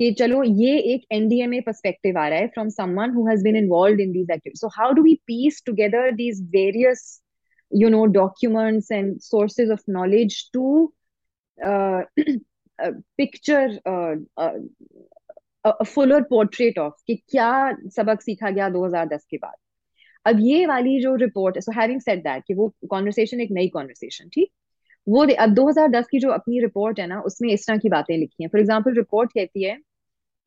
कि चलो ये एक एनडीएमए पर्सपेक्टिव आ रहा है from someone who has been involved in these activities so how do we piece together these various you know documents and sources of knowledge to picture fuller portrait of कि क्या सबक सीखा गया 2010 के बाद। अब ये वाली जो रिपोर्ट है सो हैविंग सेड दैट कि वो कॉन्वर्सेशन एक नई कॉन्वर्सेशन ठीक? वो अब 2010 की जो अपनी रिपोर्ट है ना, उसमें इस तरह की बातें लिखी हैं। फॉर एग्जांपल रिपोर्ट कहती है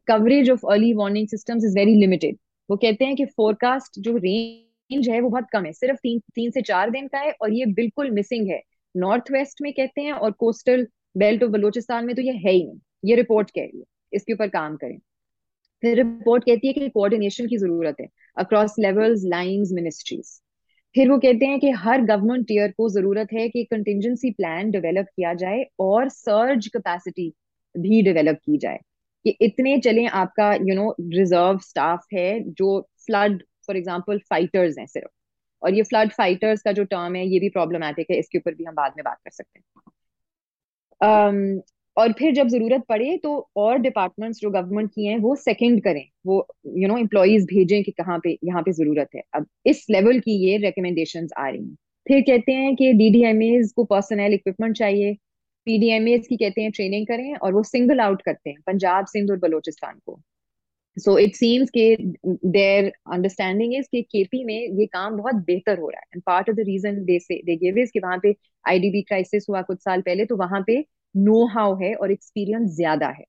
coverage of early warning systems is very limited वो कहते हैं कि फोरकास्ट जो रेंज है वो बहुत कम है। सिर्फ़ तीन तीन से चार दिन का है और ये बिल्कुल मिसिंग है। नॉर्थ वेस्ट में कहते हैं और कोस्टल बेल्ट ऑफ़ बलोचिस्तान में तो ये है ही नहीं, ये रिपोर्ट कह रही है, इसके ऊपर काम करें। फिर रिपोर्ट कहती है कि कोऑर्डिनेशन की ज़रूरत है अक्रॉस लेवल्स लाइंस मिनिस्ट्रीज फिर वो कहते हैं कि हर गवर्नमेंट टीयर को ज़रूरत है कि कंटिजेंसी प्लान डेवलप किया जाए और सर्ज कैपेसिटी भी डेवलप की जाए। कि इतने चले आपका यू नो रिज़र्व स्टाफ है जो फ्लड फॉर एग्ज़ाम्पल फाइटर्स हैं सिर्फ़। और ये फ्लड फाइटर्स का जो टर्म है, ये भी प्रॉब्लमैटिक है, इसके ऊपर भी हम बाद में बात कर सकते हैं। और फिर जब ज़रूरत पड़े तो और डिपार्टमेंट्स जो गवर्नमेंट की हैं, वो सेकंड करें। वो यू नो एम्प्लॉयज़ भेजें कि कहाँ पे, यहाँ पे ज़रूरत है। अब इस लेवल की ये रिकमेंडेशन आ रही हैं। फिर कहते हैं कि डीडीएमएज को पर्सनल इक्विपमेंट चाहिए। पीडीएमएज की कहते हैं ट्रेनिंग करें और वो सिंगल आउट करते हैं, पंजाब, सिंध और बलोचिस्तान को। सो इट सीम्स के देयर अंडरस्टैंडिंग इज़ कि केपी में ये काम बहुत बेहतर हो रहा है। And part of the reason they say they give is कि वहाँ पे आईडीबी क्राइसिस हुआ कुछ साल पहले तो वहाँ पे नो हाउ है और एक्सपीरियंस ज़्यादा है।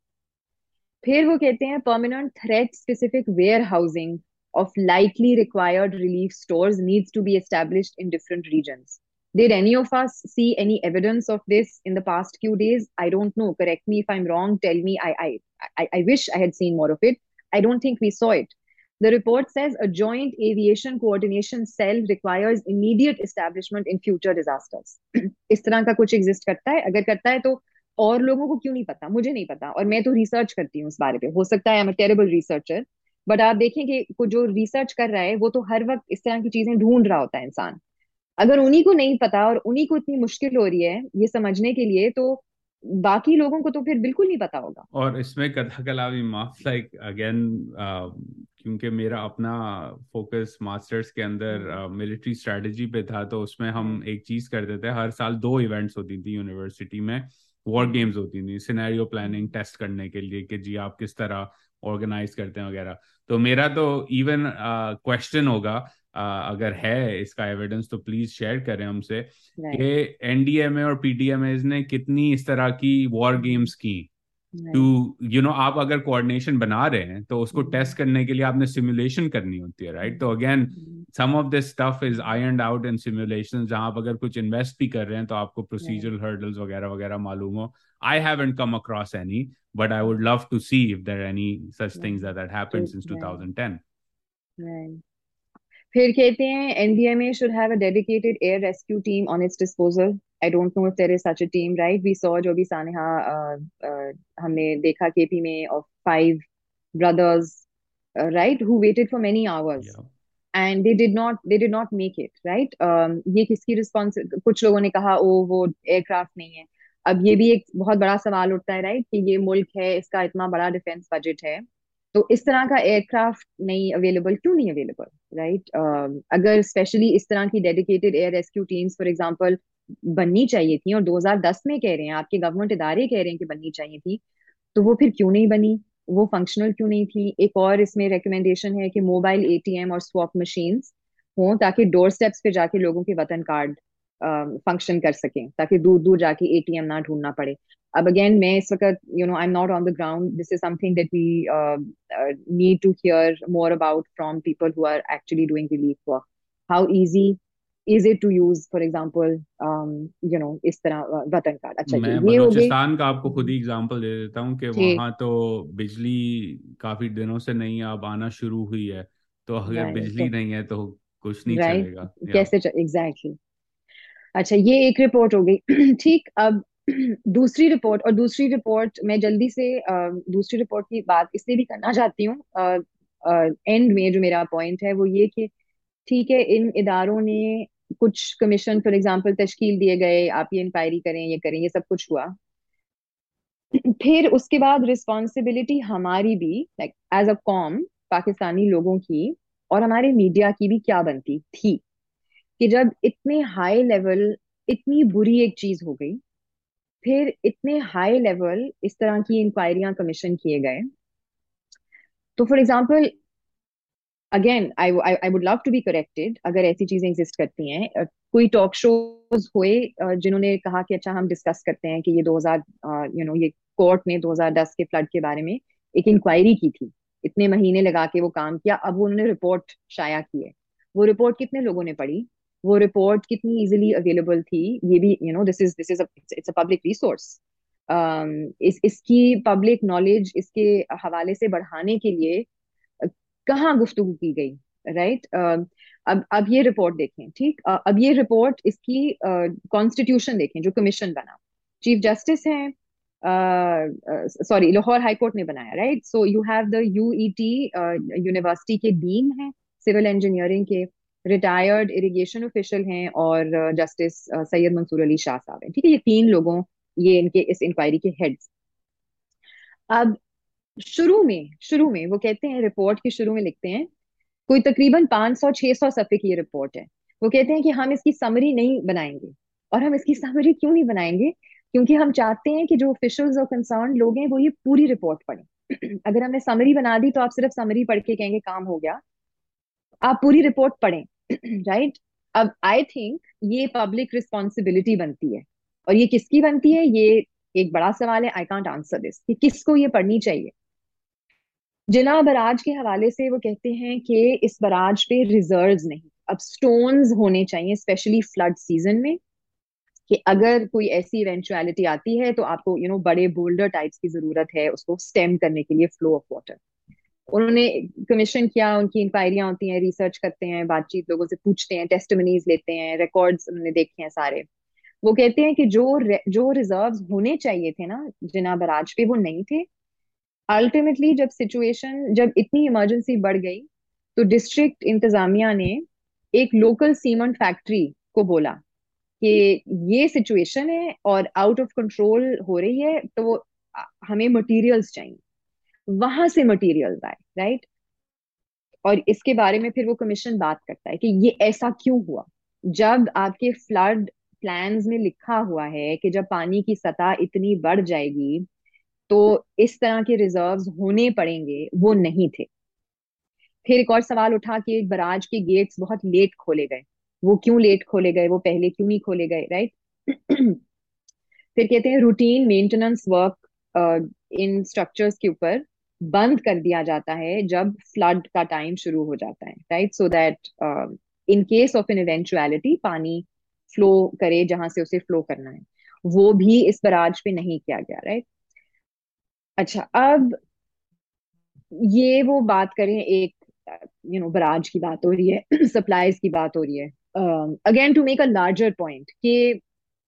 फिर वो कहते हैं permanent threat specific warehousing of lightly required relief stores needs to be establish in different region did any of us see any evidence of this in the past few days I don't know correct me if I am wrong tell me I I I wish I had seen more of it I don't think we saw it The report says a joint aviation coordination cell requires immediate establishment in future disasters. (clears throat) इस तरह का कुछ exist करता है। अगर करता है तो और लोगों को क्यों नहीं पता मुझे नहीं पता और मैं तो रिसर्च करती हूँ इस बारे पे हो सकता है टेरेबल रिसर्चर बट आप देखें कि जो रिसर्च कर रहा है, वो तो हर वक्त इस तरह की चीज़ें ढूंढ रहा होता है इंसान अगर उन्हीं को नहीं पता और उन्हीं को इतनी मुश्किल हो रही है ये समझने के लिए तो बाकी लोगों को तो फिर बिल्कुल नहीं पता होगा और इसमें कथा कला भी माफ़ लाइक अगेन क्योंकि मेरा अपना फोकस मास्टर्स के अंदर मिलिट्री हम्म। स्ट्रेटजी पे था तो उसमें हम। एक चीज़ करते थे, हर साल दो इवेंट्स होती थी यूनिवर्सिटी में वॉर गेम्स। होती थी सिनेरियो प्लानिंग टेस्ट करने के लिए कि जी आप किस तरह ऑर्गेनाइज करते हैं वगैरह तो मेरा तो इवन क्वेश्चन uh, होगा uh, अगर है इसका एविडेंस तो प्लीज़ शेयर करें हमसे कि एनडीएमए और पीडीएमए ने कितनी इस तरह की वॉर गेम्स की टू यू नो आप अगर कोऑर्डिनेशन बना रहे हैं तो उसको टेस्ट mm-hmm. करने के लिए आपने सिमुलेशन करनी होती है राइट तो again some of this stuff is iron out in simulation जहाँ आप अगर कुछ इन्वेस्ट भी कर रहे हैं तो आपको प्रोसीजरल हर्डल्स वगैरह वगैरह मालूम हो। I haven't come across any but I would love to see if there any such things that happened since 2010 फिर कहते हैं NDMA should have a dedicated air rescue team on its disposal I don't know if there is such a team right we saw जो भी सानेहा हमने देखा केपी में of five brothers right who waited for many hours and they did not they did not make it right ये किसकी रिस्पॉन्स कुछ लोगों ने कहा ओ वो एयरक्राफ्ट नहीं है. अब ये भी एक बहुत बड़ा सवाल उठता है राइट कि ये मुल्क है इसका इतना बड़ा डिफेंस बजट है। तो इस तरह का एयरक्राफ्ट नहीं अवेलेबल क्यों नहीं अवेलेबल राइट uh, अगर स्पेशली इस तरह की dedicated air rescue teams for example बननी चाहिए थी और 2010 में कह रहे हैं, आपके गवर्नमेंट इदारे कह रहे हैं कि बननी चाहिए थी तो वो फिर क्यों नहीं बनी? वो फंक्शनल क्यों नहीं थी? एक और इसमें रिकमेंडेशन है कि मोबाइल एटीएम और स्वॉप मशीन हों ताकि डोर स्टेप्स पे जाके लोगों के वतन कार्ड फ़ंक्शन कर सकें, ताकि दूर दूर जाके एटीएम ना ढूंढना पड़े। अब अगेन मैं इस वक्त you know I am not on the ground this is something that we need to hear more about from people who are actually doing relief work how easy is it to use for example you know इस तरह वतन कार्ड अच्छा मैं ये बलूचिस्तान का आपको खुद ही एग्जांपल दे देता हूँ कि वहाँ तो बिजली काफ़ी दिनों से नहीं अब आना शुरू हुई है। तो अगर बिजली नहीं है तो कुछ नहीं चलेगा कैसे एग्जैक्टली अच्छा ये एक रिपोर्ट हो गई। (clears throat) ठीक अब (clears throat) दूसरी रिपोर्ट और दूसरी रिपोर्ट मैं जल्दी से दूसरी रिपोर्ट की बात इसलिए भी करना चाहती हूँ। एंड में जो मेरा पॉइंट है वो ये कि ठीक है, इन इदारों ने कुछ कमीशन फॉर एग्जांपल तश्कील दिए गए, आप ये इंक्वायरी करें, ये करें, ये सब कुछ हुआ। फिर उसके बाद रिस्पॉन्सिबिलिटी हमारी भी लाइक एज अ कॉम, पाकिस्तानी लोगों की और हमारे मीडिया की भी क्या बनती थी कि जब इतने हाई लेवल इतनी बुरी एक चीज़ हो गई, फिर इतने हाई लेवल इस तरह की इंक्वायरियाँ कमीशन किए गए। तो for example again I I would love to be corrected अगर ऐसी चीज़ें एग्जिस्ट करती हैं। कोई टॉक शोज़ हुए जिन्होंने कहा कि अच्छा हम डिस्कस करते हैं कि ये 2000 यू नो ये कोर्ट ने 2010 के फ्लड के बारे में एक इंक्वायरी की थी। इतने महीने लगा के वो काम किया, अब उन्होंने रिपोर्ट शाया की है वो रिपोर्ट कितने लोगों ने पढ़ी? वो रिपोर्ट कितनी इजीली अवेलेबल थी? ये भी you know this is this is it's a public resource इस, इसकी पब्लिक नॉलेज इसके हवाले से बढ़ाने के लिए कहाँ गुफ्तु की गई राइट right? अब अब ये रिपोर्ट देखें, ठीक? अब ये रिपोर्ट इसकी कॉन्स्टिट्यूशन देखें, जो कमीशन बना। चीफ जस्टिस हैं सॉरी लाहौर हाई कोर्ट ने बनाया right so you have the UET university के डीन हैं सिविल इंजीनियरिंग के रिटायर्ड इरिगेशन ऑफिशियल हैं और जस्टिस सैयद मंसूर अली शाह साहब हैं, ठीक है? ये तीन लोगों, ये इनके, इस इंक्वायरी के हेड्स अब शुरू में शुरू में, वो कहते हैं रिपोर्ट के शुरू में लिखते हैं, कोई तकरीबन 500-600 सफ़े की ये रिपोर्ट है। वो कहते हैं कि हम इसकी समरी नहीं बनाएँगे। और हम इसकी समरी क्यों नहीं बनाएँगे? क्योंकि हम चाहते हैं कि जो ऑफिशियल्स और कंसर्न लोग हैं, वो ये पूरी रिपोर्ट पढ़ें। (clears throat) अगर हमने समरी बना दी तो आप सिर्फ़ समरी पढ़ के कहेंगे, काम हो गया। आप पूरी रिपोर्ट पढ़ें। (clears throat) राइट अब आई थिंक ये पब्लिक रिस्पॉन्सिबिलिटी बनती है। और ये किसकी बनती है? ये एक बड़ा सवाल है। आई कांट आंसर दिस कि किसको ये पढ़नी चाहिए? जिना बराज के हवाले से वो कहते हैं कि इस बराज पे रिज़र्व नहीं। अब स्टोन्स होने चाहिए स्पेशली फ्लड सीज़न में कि अगर कोई ऐसी इवेंचुअलिटी आती है तो आपको यू you नो know, बड़े बोल्डर टाइप्स की ज़रूरत है उसको स्टेम करने के लिए फ्लो ऑफ़ वाटर उन्होंने कमीशन किया उनकी इंक्वायरियाँ होती हैं रिसर्च करते हैं बातचीत लोगों से पूछते हैं टेस्टमनीज लेते हैं रिकॉर्ड्स उन्होंने देखे हैं सारे। वो कहते हैं कि जो जो रिज़र्व होने चाहिए थे ना जिना बराज पे वो नहीं थे। अल्टीमेटली जब सिचुएशन जब इतनी इमरजेंसी बढ़ गई तो डिस्ट्रिक्ट इंतजामिया ने एक लोकल सीमेंट फैक्ट्री को बोला कि ये सिचुएशन है और आउट ऑफ़ कंट्रोल हो रही है तो हमें मटेरियल्स चाहिए। वहाँ से मटेरियल्स आए राइट और इसके बारे में फिर वो कमीशन बात करता है कि ये ऐसा क्यों हुआ? जब आपके फ्लड प्लान्स में लिखा हुआ है कि जब पानी की सतह इतनी बढ़ जाएगी तो इस तरह के रिजर्व्स होने पड़ेंगे, वो नहीं थे। फिर एक और सवाल उठा कि बराज के गेट्स बहुत लेट खोले गए। वो क्यों लेट खोले गए? वो पहले क्यों नहीं खोले गए राइट (clears throat) फिर कहते हैं routine maintenance work in structures के ऊपर बंद कर दिया जाता है जब फ्लड का टाइम शुरू हो जाता है right so that in case of an eventuality पानी फ्लो करे जहाँ से उसे फ्लो करना है। वो भी इस बराज पे नहीं किया गया राइट अच्छा अब ये वो बात करें एक यू नो बराज की बात हो रही है (clears throat) सप्लाईज की बात हो रही है। Again to make a larger point कि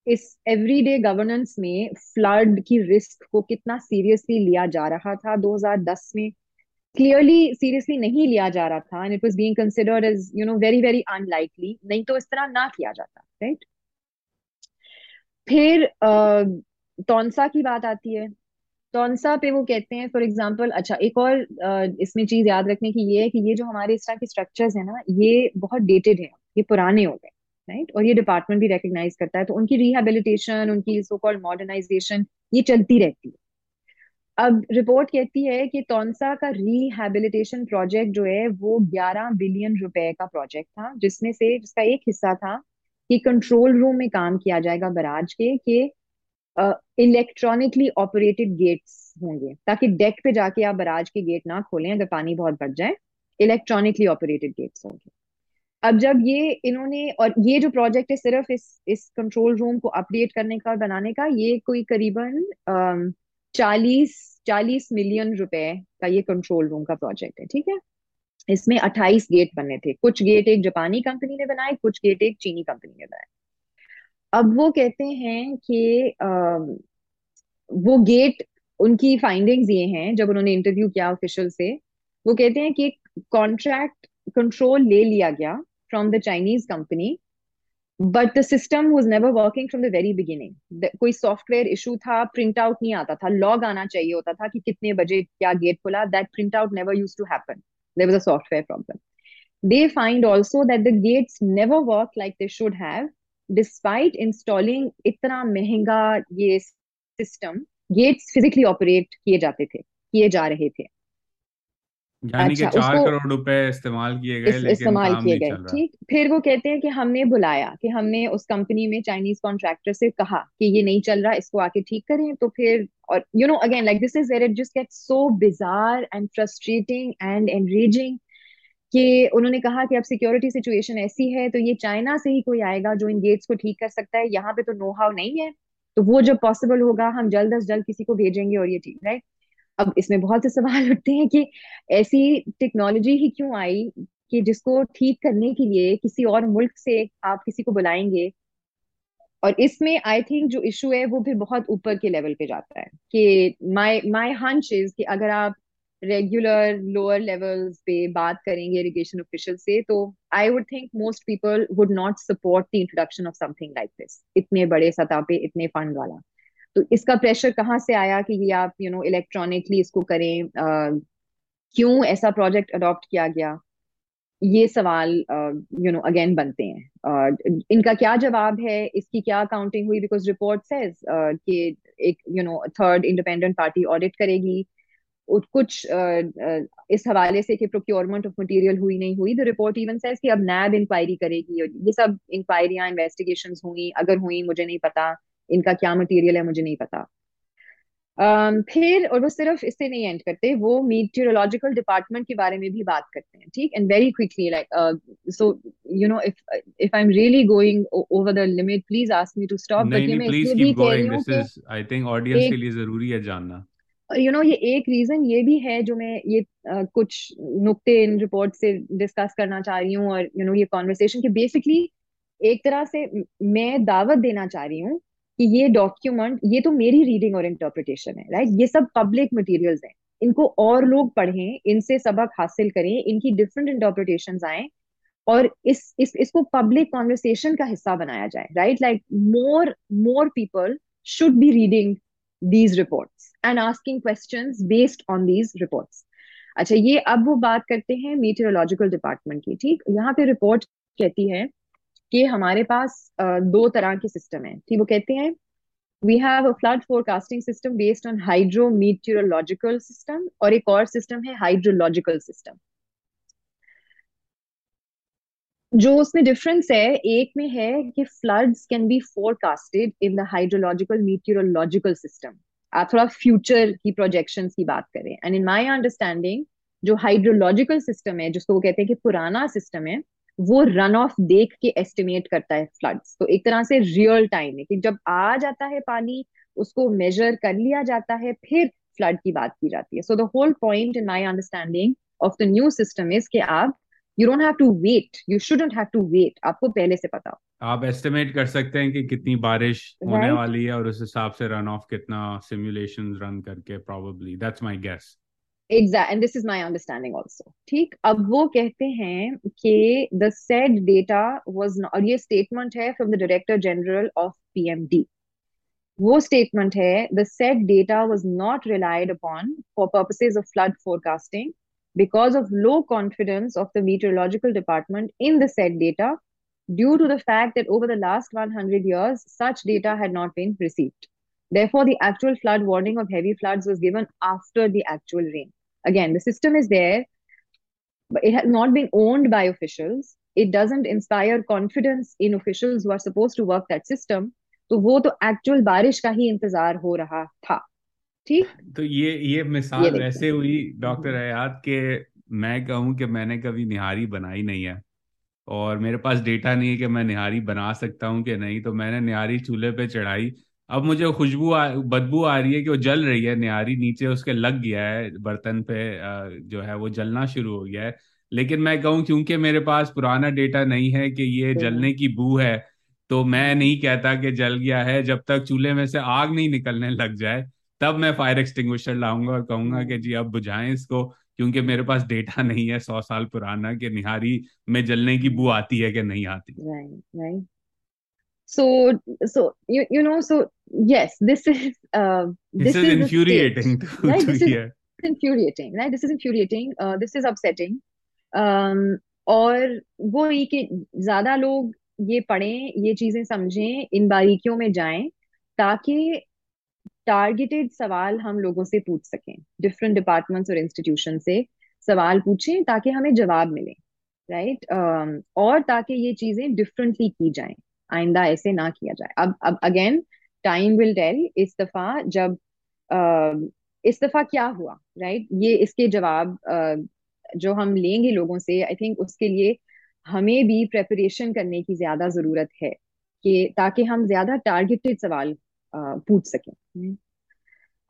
इस एवरीडे गवर्नेंस में फ्लड की रिस्क को कितना सीरियसली लिया जा रहा था 2010 में। क्लियरली सीरियसली नहीं लिया जा रहा था and it was being considered as you know very very unlikely नहीं तो इस तरह ना किया जाता राइट right? फिर uh, तौनसा की बात आती है। तौनसा पे वो कहते हैं फॉर एग्ज़ाम्पल अच्छा एक और इसमें चीज़ याद रखने की ये है कि ये जो हमारे इस तरह के स्ट्रक्चर्स है ना, ये बहुत डेटेड है, ये पुराने हो गए राइट और ये डिपार्टमेंट भी रिकग्नाइज करता है तो उनकी रिहेबिलिटेशन उनकी सो कॉल्ड मॉडर्नाइजेशन ये चलती रहती है। अब रिपोर्ट कहती है कि तौनसा का रिहेबिलिटेशन प्रोजेक्ट जो है, वो 11 बिलियन रुपए का प्रोजेक्ट था, जिसमें से, जिसका एक हिस्सा था कि कंट्रोल रूम में काम किया जाएगा बराज के, कि इलेक्ट्रॉनिकली ऑपरेटेड गेट्स होंगे, ताकि डेक पे जाके आप बराज के गेट ना खोलें, अगर पानी बहुत बढ़ जाए इलेक्ट्रॉनिकली ऑपरेटेड गेट्स होंगे। अब जब ये इन्होंने, और ये जो प्रोजेक्ट है सिर्फ़ इस इस कंट्रोल रूम को अपडेट करने का और बनाने का, ये कोई करीबन चालीस चालीस मिलियन रुपए का ये कंट्रोल रूम का प्रोजेक्ट है, ठीक है? इसमें 28 गेट बने थे। कुछ गेट एक जापानी कंपनी ने बनाए, कुछ गेट एक चीनी कंपनी ने बनाए। अब वो कहते हैं कि वो गेट उनकी फाइंडिंग्स ये हैं जब उन्होंने इंटरव्यू किया ऑफिशियल से वो कहते हैं कि कॉन्ट्रैक्ट कंट्रोल ले लिया गया from the Chinese company but the system was never working from the very beginning कोई सॉफ्टवेयर इशू था प्रिंट आउट नहीं आता था लॉग आना चाहिए होता था कि कितने बजे क्या गेट खुला that print out never used to happen there was a software problem. They find also that the gates never work like they should have, despite installing इतना महँगा ये सिस्टम गेट्स फिजिकली ऑपरेट किए जाते थे किए जा रहे थे। यानी अच्छा, कि चार करोड़ रुपए इस्तेमाल किए गए इस, लेकिन इस्तेमाल किए गए। ठीक फिर वो कहते हैं कि हमने बुलाया कि हमने उस कंपनी में चाइनीज़ कॉन्ट्रैक्टर से कहा कि ये नहीं चल रहा इसको आके ठीक करें तो फिर और you know again like this is where it just get so bizarre and frustrating and enraging कि उन्होंने कहा कि अब सिक्योरिटी सिचुएशन ऐसी है तो ये चाइना से ही कोई आएगा जो इन गेट्स को ठीक कर सकता है। यहाँ पे तो नो हाउ नहीं है तो वो जब पॉसिबल होगा, हम जल्द अज जल्द किसी को भेजेंगे और ये ठीक राइट अब इसमें बहुत से सवाल (laughs) उठते हैं कि ऐसी टेक्नोलॉजी ही क्यों आई कि जिसको ठीक करने के लिए किसी और मुल्क से आप किसी को बुलाएँगे? और इसमें आई थिंक जो इशू है, वो फिर बहुत ऊपर के लेवल पे जाता है कि माय माय हंच इज़ कि अगर आप रेगुलर लोअर लेवल्स पे बात करेंगे इरिगेशन ऑफिशियल से तो I would think most people would not support the introduction of something like this इतने बड़े सतह पे इतने फंड वाला। तो इसका प्रेशर कहाँ से आया कि ये आप यू नो इलेक्ट्रॉनिकली इसको करें? क्यों ऐसा प्रोजेक्ट अडॉप्ट किया गया? ये सवाल यू नो अगेन बनते हैं। uh, इनका क्या जवाब है? इसकी क्या अकाउंटिंग हुई? बिकॉज़ रिपोर्ट सेज कि एक you know third independent party audit करेगी। कुछ इस हवाले से कि प्रोक्योरमेंट ऑफ़ मटेरियल हुई नहीं हुई द रिपोर्ट इवन सेज कि अब नैब इंक्वायरी करेगी और ये सब इंक्वायरियाँ इन्वेस्टिगेशंस हुई अगर हुई मुझे नहीं पता इनका क्या मटेरियल है मुझे नहीं पता। Um, फिर और वो सिर्फ़ इससे नहीं एंड करते वो मीटियोलॉजिकल डिपार्टमेंट के बारे में भी बात करते हैं ठीक? And very quickly like so you know if if I am really going over the limit please ask me to stop but मैं प्लीज़ इसलिए भी कह रही गोइंग हूँ दिस कि इज़ आई थिंक ऑडियंस के लिए ज़रूरी है जानना। यू नो ये एक रीजन ये भी है जो मैं ये कुछ नुक्ते इन रिपोर्ट से डिस्कस करना चाह रही हूँ और यू you नो know, ये कॉन्वर्सेशन कि बेसिकली एक तरह से मैं दावत देना चाह रही हूँ कि ये डॉक्यूमेंट ये तो मेरी रीडिंग और इंटरप्रिटेशन है राइट ये सब पब्लिक मटेरियल्स हैं। इनको और लोग पढ़ें इनसे सबक हासिल करें इनकी डिफरेंट इंटरप्रिटेशंस आए और इस इस इसको पब्लिक कॉन्वर्सेशन का हिस्सा बनाया जाए right like more more people should be reading these reports and asking question based on these reports अच्छा ये अब वो बात करते हैं मीटेरोलॉजिकल डिपार्टमेंट की, ठीक? यहाँ पे रिपोर्ट कहती है कि हमारे पास दो तरह के सिस्टम है, ठीक? वो कहते हैं we have a flood forecasting system based on hydro meteorological system और एक और सिस्टम है हाइड्रोलॉजिकल सिस्टम जो उसमें डिफरेंस है, एक में है कि floods can be forecasted in the hydrological meteorological system थोड़ा फ्यूचर की प्रोजेक्शन की बात करें। एंड इन माई अंडरस्टैंडिंग जो हाइड्रोलॉजिकल सिस्टम है, जिसको वो कहते हैं कि पुराना सिस्टम है, वो रन ऑफ़ देख के एस्टिमेट करता है फ्लड्स तो एक तरह से रियल टाइम है कि जब आ जाता है पानी, उसको मेजर कर लिया जाता है, फिर फ्लड की बात की जाती है। So the whole point in my understanding of the new system is कि आप you don't have to wait you shouldn't have to wait आपको पहले से पता आप एस्टिमेट कर सकते हैं कि कितनी बारिश होने राइट वाली है और उस हिसाब से रन ऑफ़ कितना सिमुलेशंस रन करके probably that's my guess exact and this is my understanding also ठीक? अब वो कहते हैं कि द सेड डेटा वाज और ये स्टेटमेंट है from the director general of PMD वो स्टेटमेंट है the set data was not relied upon for purposes of flood forecasting because of low confidence of the meteorological department in the said data due to the fact that over the last 100 years such data had not been received therefore the actual flood warning of heavy floods was given after the actual rain again the system is there but it has not been owned by officials it doesn't inspire confidence in officials who are supposed to work that system तो वो तो एक्चुअल बारिश का ही इंतजार हो रहा था ठीक। तो ये ये ये मिसाल देखते वैसे हुई डॉक्टर हम्म, हयात के मैं कहूँ कि मैंने कभी निहारी बनाई नहीं है। और मेरे पास डेटा नहीं है कि मैं निहारी बना सकता हूँ कि नहीं तो मैंने निहारी चूल्हे पे चढ़ाई। अब मुझे खुशबू बदबू आ रही है कि वो जल रही है निहारी नीचे उसके लग गया है बर्तन पे जो है वो जलना शुरू हो गया है। लेकिन मैं कहूँ क्योंकि मेरे पास पुराना डेटा नहीं है कि ये हम्म, जलने की बू है तो मैं नहीं कहता कि जल गया है जब तक चूल्हे में से आग नहीं निकलने लग जाए। तब मैं फायर एक्सटिंग्विशर लाऊँगा और कहूँगा कि हम्म, जी अब बुझाएँ इसको क्योंकि मेरे पास डेटा नहीं है सौ साल पुराना कि निहारी में जलने की बू आती है कि नहीं आती। Right right. So so you you know so yes this is uh this is is the state infuriating right to this is infuriating right? This is infuriating. Uh, this is upsetting. Um और वो ये कि ज़्यादा लोग ये पढ़ें ये चीज़ें समझें इन बारीकियों में जाएँ ताकि टारगेटेड सवाल हम लोगों से पूछ सकें डिफरेंट डिपार्टमेंट्स और इंस्टीट्यूशन से सवाल पूछें ताकि हमें जवाब मिले राइट और ताकि ये चीज़ें डिफरेंटली की जाएँ आइंदा ऐसे ना किया जाए अब अब अगेन टाइम विल टेल इस दफ़ा जब अ, इस दफ़ा क्या हुआ राइट right? ये इसके जवाब अ, जो हम लेंगे लोगों से आई थिंक उसके लिए हमें भी प्रेपरेशन करने की ज़्यादा ज़रूरत है कि ताकि हम ज़्यादा टारगेटेड सवाल पूछ सकें।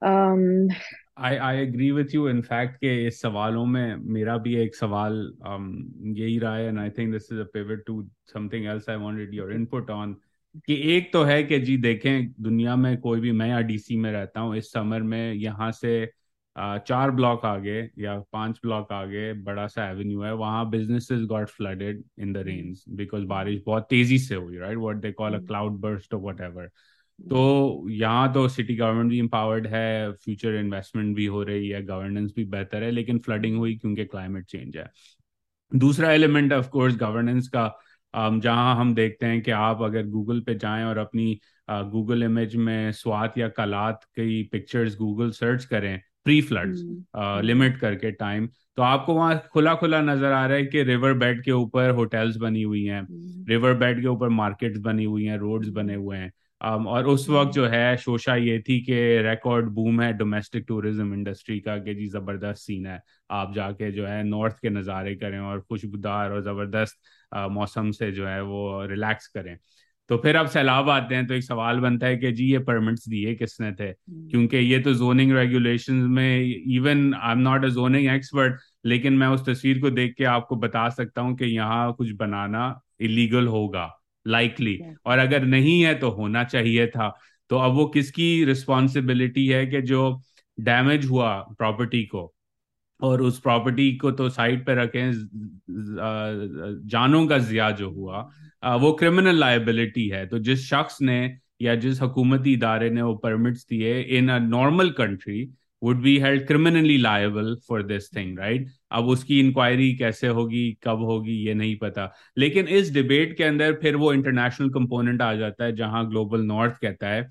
Um, I I agree with you in fact के इस सवालों में मेरा भी एक सवाल um, यही रहा है and I think this is a pivot to something else I wanted your input on कि एक तो है कि जी देखें दुनिया में कोई भी मैं यहाँ डीसी में रहता हूँ इस समर में यहाँ से चार ब्लॉक आगे या पाँच ब्लॉक आगे बड़ा सा एवेन्यू है वहाँ businesses got flooded in the rains because बारिश बहुत तेज़ी से हुई right what they call a cloud burst और वट तो यहाँ तो सिटी गवर्नमेंट भी एम्पावर्ड है फ्यूचर इन्वेस्टमेंट भी हो रही है गवर्नेंस भी बेहतर है लेकिन फ्लडिंग हुई क्योंकि क्लाइमेट चेंज है। दूसरा एलिमेंट ऑफ़ कोर्स गवर्नेंस का um, जहाँ हम देखते हैं कि आप अगर गूगल पे जाएँ और अपनी गूगल इमेज में स्वात या कलात की पिक्चर्स गूगल सर्च करें प्री फ्लड्स लिमिट करके टाइम तो आपको वहाँ खुला खुला नज़र आ रहा है कि रिवर बेड के ऊपर होटल्स बनी हुई हैं रिवर बेड के ऊपर मार्केट्स बनी हुई हैं रोड्स बने हुए हैं। Um, और उस वक्त हम्म, जो है शोशा ये थी कि रिकॉर्ड बूम है डोमेस्टिक टूरिज़्म इंडस्ट्री का कि जी ज़बरदस्त सीन है। आप जाके जो है नॉर्थ के नज़ारे करें और खुशबूदार और ज़बरदस्त मौसम से जो है वो रिलैक्स करें। तो फिर अब सैलाब आते हैं तो एक सवाल बनता है कि जी ये परमिट्स दिए किसने थे? हम्म, क्योंकि ये तो जोनिंग रेगुलेशन में even I am not a zoning expert लेकिन मैं उस तस्वीर को देख के आपको बता सकता हूँ कि यहाँ कुछ बनाना इलीगल होगा। लाइकली और अगर नहीं है तो होना चाहिए था। तो अब वो किसकी रिस्पॉन्सिबिलिटी है कि जो डैमेज हुआ प्रॉपर्टी को? और उस प्रॉपर्टी को तो साइड पे रखें जानों का जिया जो हुआ वो क्रिमिनल लाइबिलिटी है। तो जिस शख्स ने या जिस हकूमती इदारे ने वो परमिट्स दिए in a normal country would be held criminally liable for this thing right अब उसकी इंक्वायरी कैसे होगी, कब होगी, ये नहीं पता। लेकिन इस डिबेट के अंदर फिर वो इंटरनेशनल कंपोनेंट आ जाता है, जहाँ ग्लोबल नॉर्थ कहता है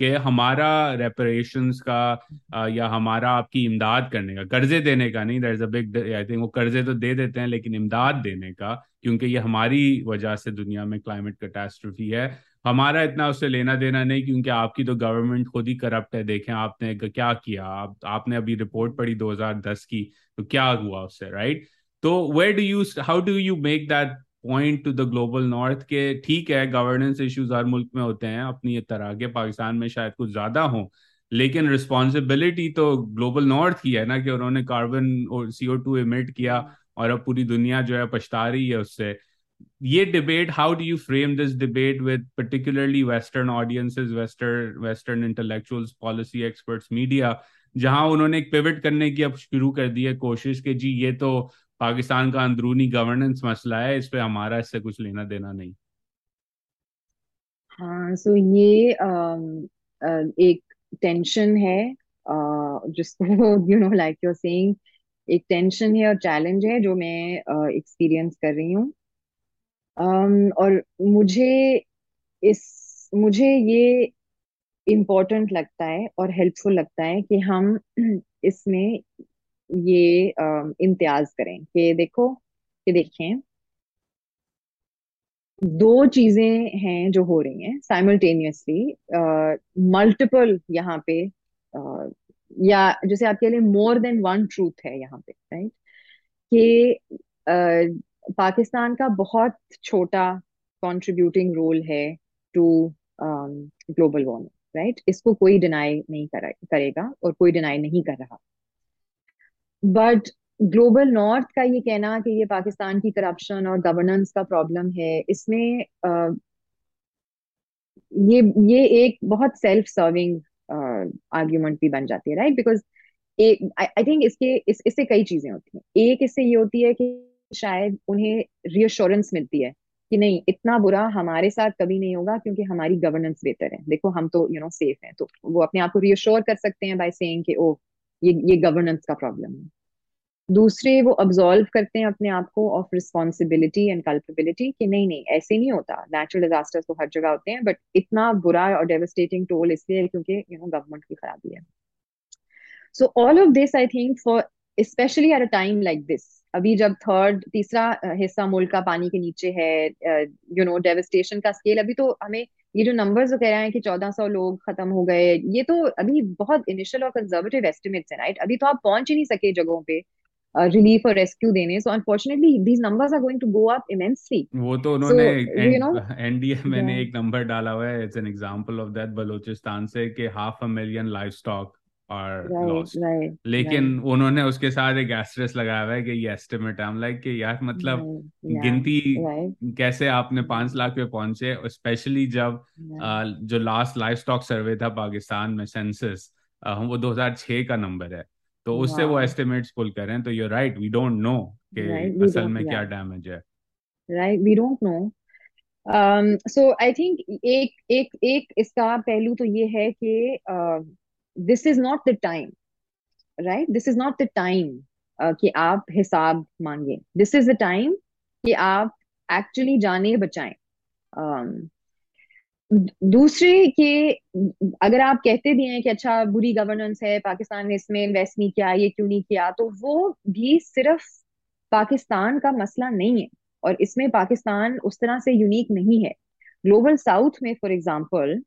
कि हमारा रेपरेशंस का या हमारा आपकी इमदाद करने का, कर्जे देने का नहीं that is big I think वो कर्जे तो दे देते हैं, लेकिन इमदाद देने का, क्योंकि ये हमारी वजह से दुनिया में क्लाइमेट कैटास्ट्रोफी है हमारा इतना उससे लेना देना नहीं, क्योंकि आपकी तो गवर्नमेंट खुद ही करप्ट है, देखें आपने क्या किया? आप, आपने अभी रिपोर्ट पढ़ी 2010 की तो क्या हुआ उससे राइट तो where do you how do you make that point to the global north के, ठीक है गवर्नेंस इश्यूज़ हर मुल्क में होते हैं, अपनी तरह के, पाकिस्तान में शायद कुछ ज़्यादा हो, लेकिन रिस्पॉन्सिबिलिटी तो ग्लोबल नॉर्थ की है ना कि उन्होंने कार्बन और सीओ टू इमिट किया, और अब पूरी दुनिया जो है पछता रही है उससे। ये debate how do you frame this debate with particularly western audiences western western intellectuals policy experts media जहाँ उन्होंने एक पिवट करने की अब शुरू कर दी है कोशिश कि जी ये तो पाकिस्तान का अंदरूनी गवर्नेंस मसला है इस पे हमारा इससे कुछ लेना देना नहीं। हाँ सो ये अम, अ, एक टेंशन है जिसको you know like you saying एक टेंशन है और चैलेंज है जो मैं एक्सपीरियंस कर रही हूँ। और मुझे इस मुझे ये इम्पोर्टेंट लगता है और हेल्पफुल लगता है कि हम (clears throat) इसमें ये इम्तियाज़ करें कि देखो कि देखें दो चीज़ें हैं जो हो रही हैं साइमल्टेनियसली मल्टीपल यहाँ पे अ, या जैसे आपके लिए मोर देन वन ट्रूथ है यहाँ पे राइट कि अ, पाकिस्तान का बहुत छोटा कंट्रीब्यूटिंग रोल है टू ग्लोबल वार्मिंग राइट इसको कोई डिनाई नहीं करा, करेगा और कोई डिनाई नहीं कर रहा। बट ग्लोबल नॉर्थ का ये कहना कि ये पाकिस्तान की करप्शन और गवर्नेंस का प्रॉब्लम है इसमें अ, ये ये एक बहुत सेल्फ सर्विंग आर्ग्यूमेंट भी बन जाती है राइट बिकॉज़ एक आई थिंक इसके इस, इससे कई चीज़ें होती हैं। एक इससे ये होती है कि शायद उन्हें रियश्योरेंस मिलती है कि नहीं, इतना बुरा हमारे साथ कभी नहीं होगा क्योंकि हमारी गवर्नेंस बेहतर है। देखो, हम तो यू नो सेफ़ हैं तो वो अपने आप को रियश्योर कर सकते हैं बाय सेइंग कि ओ ये ये गवर्नेंस का प्रॉब्लम है। दूसरे वो अब्सॉल्व करते हैं अपने आप को ऑफ़ रिस्पॉन्सिबिलिटी एंड कल्पेबिलिटी कि नहीं नहीं, ऐसे नहीं होता। नेचुरल डिजास्टर्स तो हर जगह होते हैं बट इतना बुरा और डेवस्टेटिंग टोल इसलिए क्योंकि यू नो गवर्नमेंट की खराबी है। So all of this I think for specially at a time like this अभी जब थर्ड तीसरा हिस्सा मुल्क का पानी के नीचे है यू नो डेवस्टेशन का स्केल अभी तो हमें ये जो नंबर्स जो कह रहे हैं कि चौदह सौ लोग खत्म हो गए ये तो अभी बहुत इनिशियल और कंजर्वेटिव एस्टिमेट्स हैं राइट अभी तो आप पहुँच ही नहीं सके जगहों पे रिलीफ और रेस्क्यू देने so unfortunately these numbers are going to go up immensely वो तो उन्होंने एनडीए में या ने एक नंबर डाला हुआ है it's an example of that Balochistan से कि half a million life right lost लेकिन उन्होंने उसके साथ एक एस्टेरिस्क लगाया हुआ है कि ये एस्टिमेट है। लाइक कि यार मतलब गिनती कैसे आपने पाँच लाख पे पहुँचे स्पेशली जब जो लास्ट लाइफ स्टॉक सर्वे था पाकिस्तान में सेंसस वो 2006 का नंबर है। तो उससे वो एस्टिमेट्स पुल करें। तो you right we don't know कि असल में क्या डैमेज है। Right we don't know so I think एक एक एक इसका पहलू तो ये है कि this is not the time right this is not the time कि आप हिसाब मांगे। दिस इज़ द टाइम कि आप एक्चुअली जाने बचाएँ। Um, दूसरे के अगर आप कहते भी हैं कि अच्छा बुरी गवर्नेंस है पाकिस्तान ने इसमें इन्वेस्ट नहीं किया ये क्यों नहीं किया तो वो भी सिर्फ़ पाकिस्तान का मसला नहीं है। और इसमें पाकिस्तान उस तरह से यूनिक नहीं है। ग्लोबल साउथ में फॉर एग्जांपल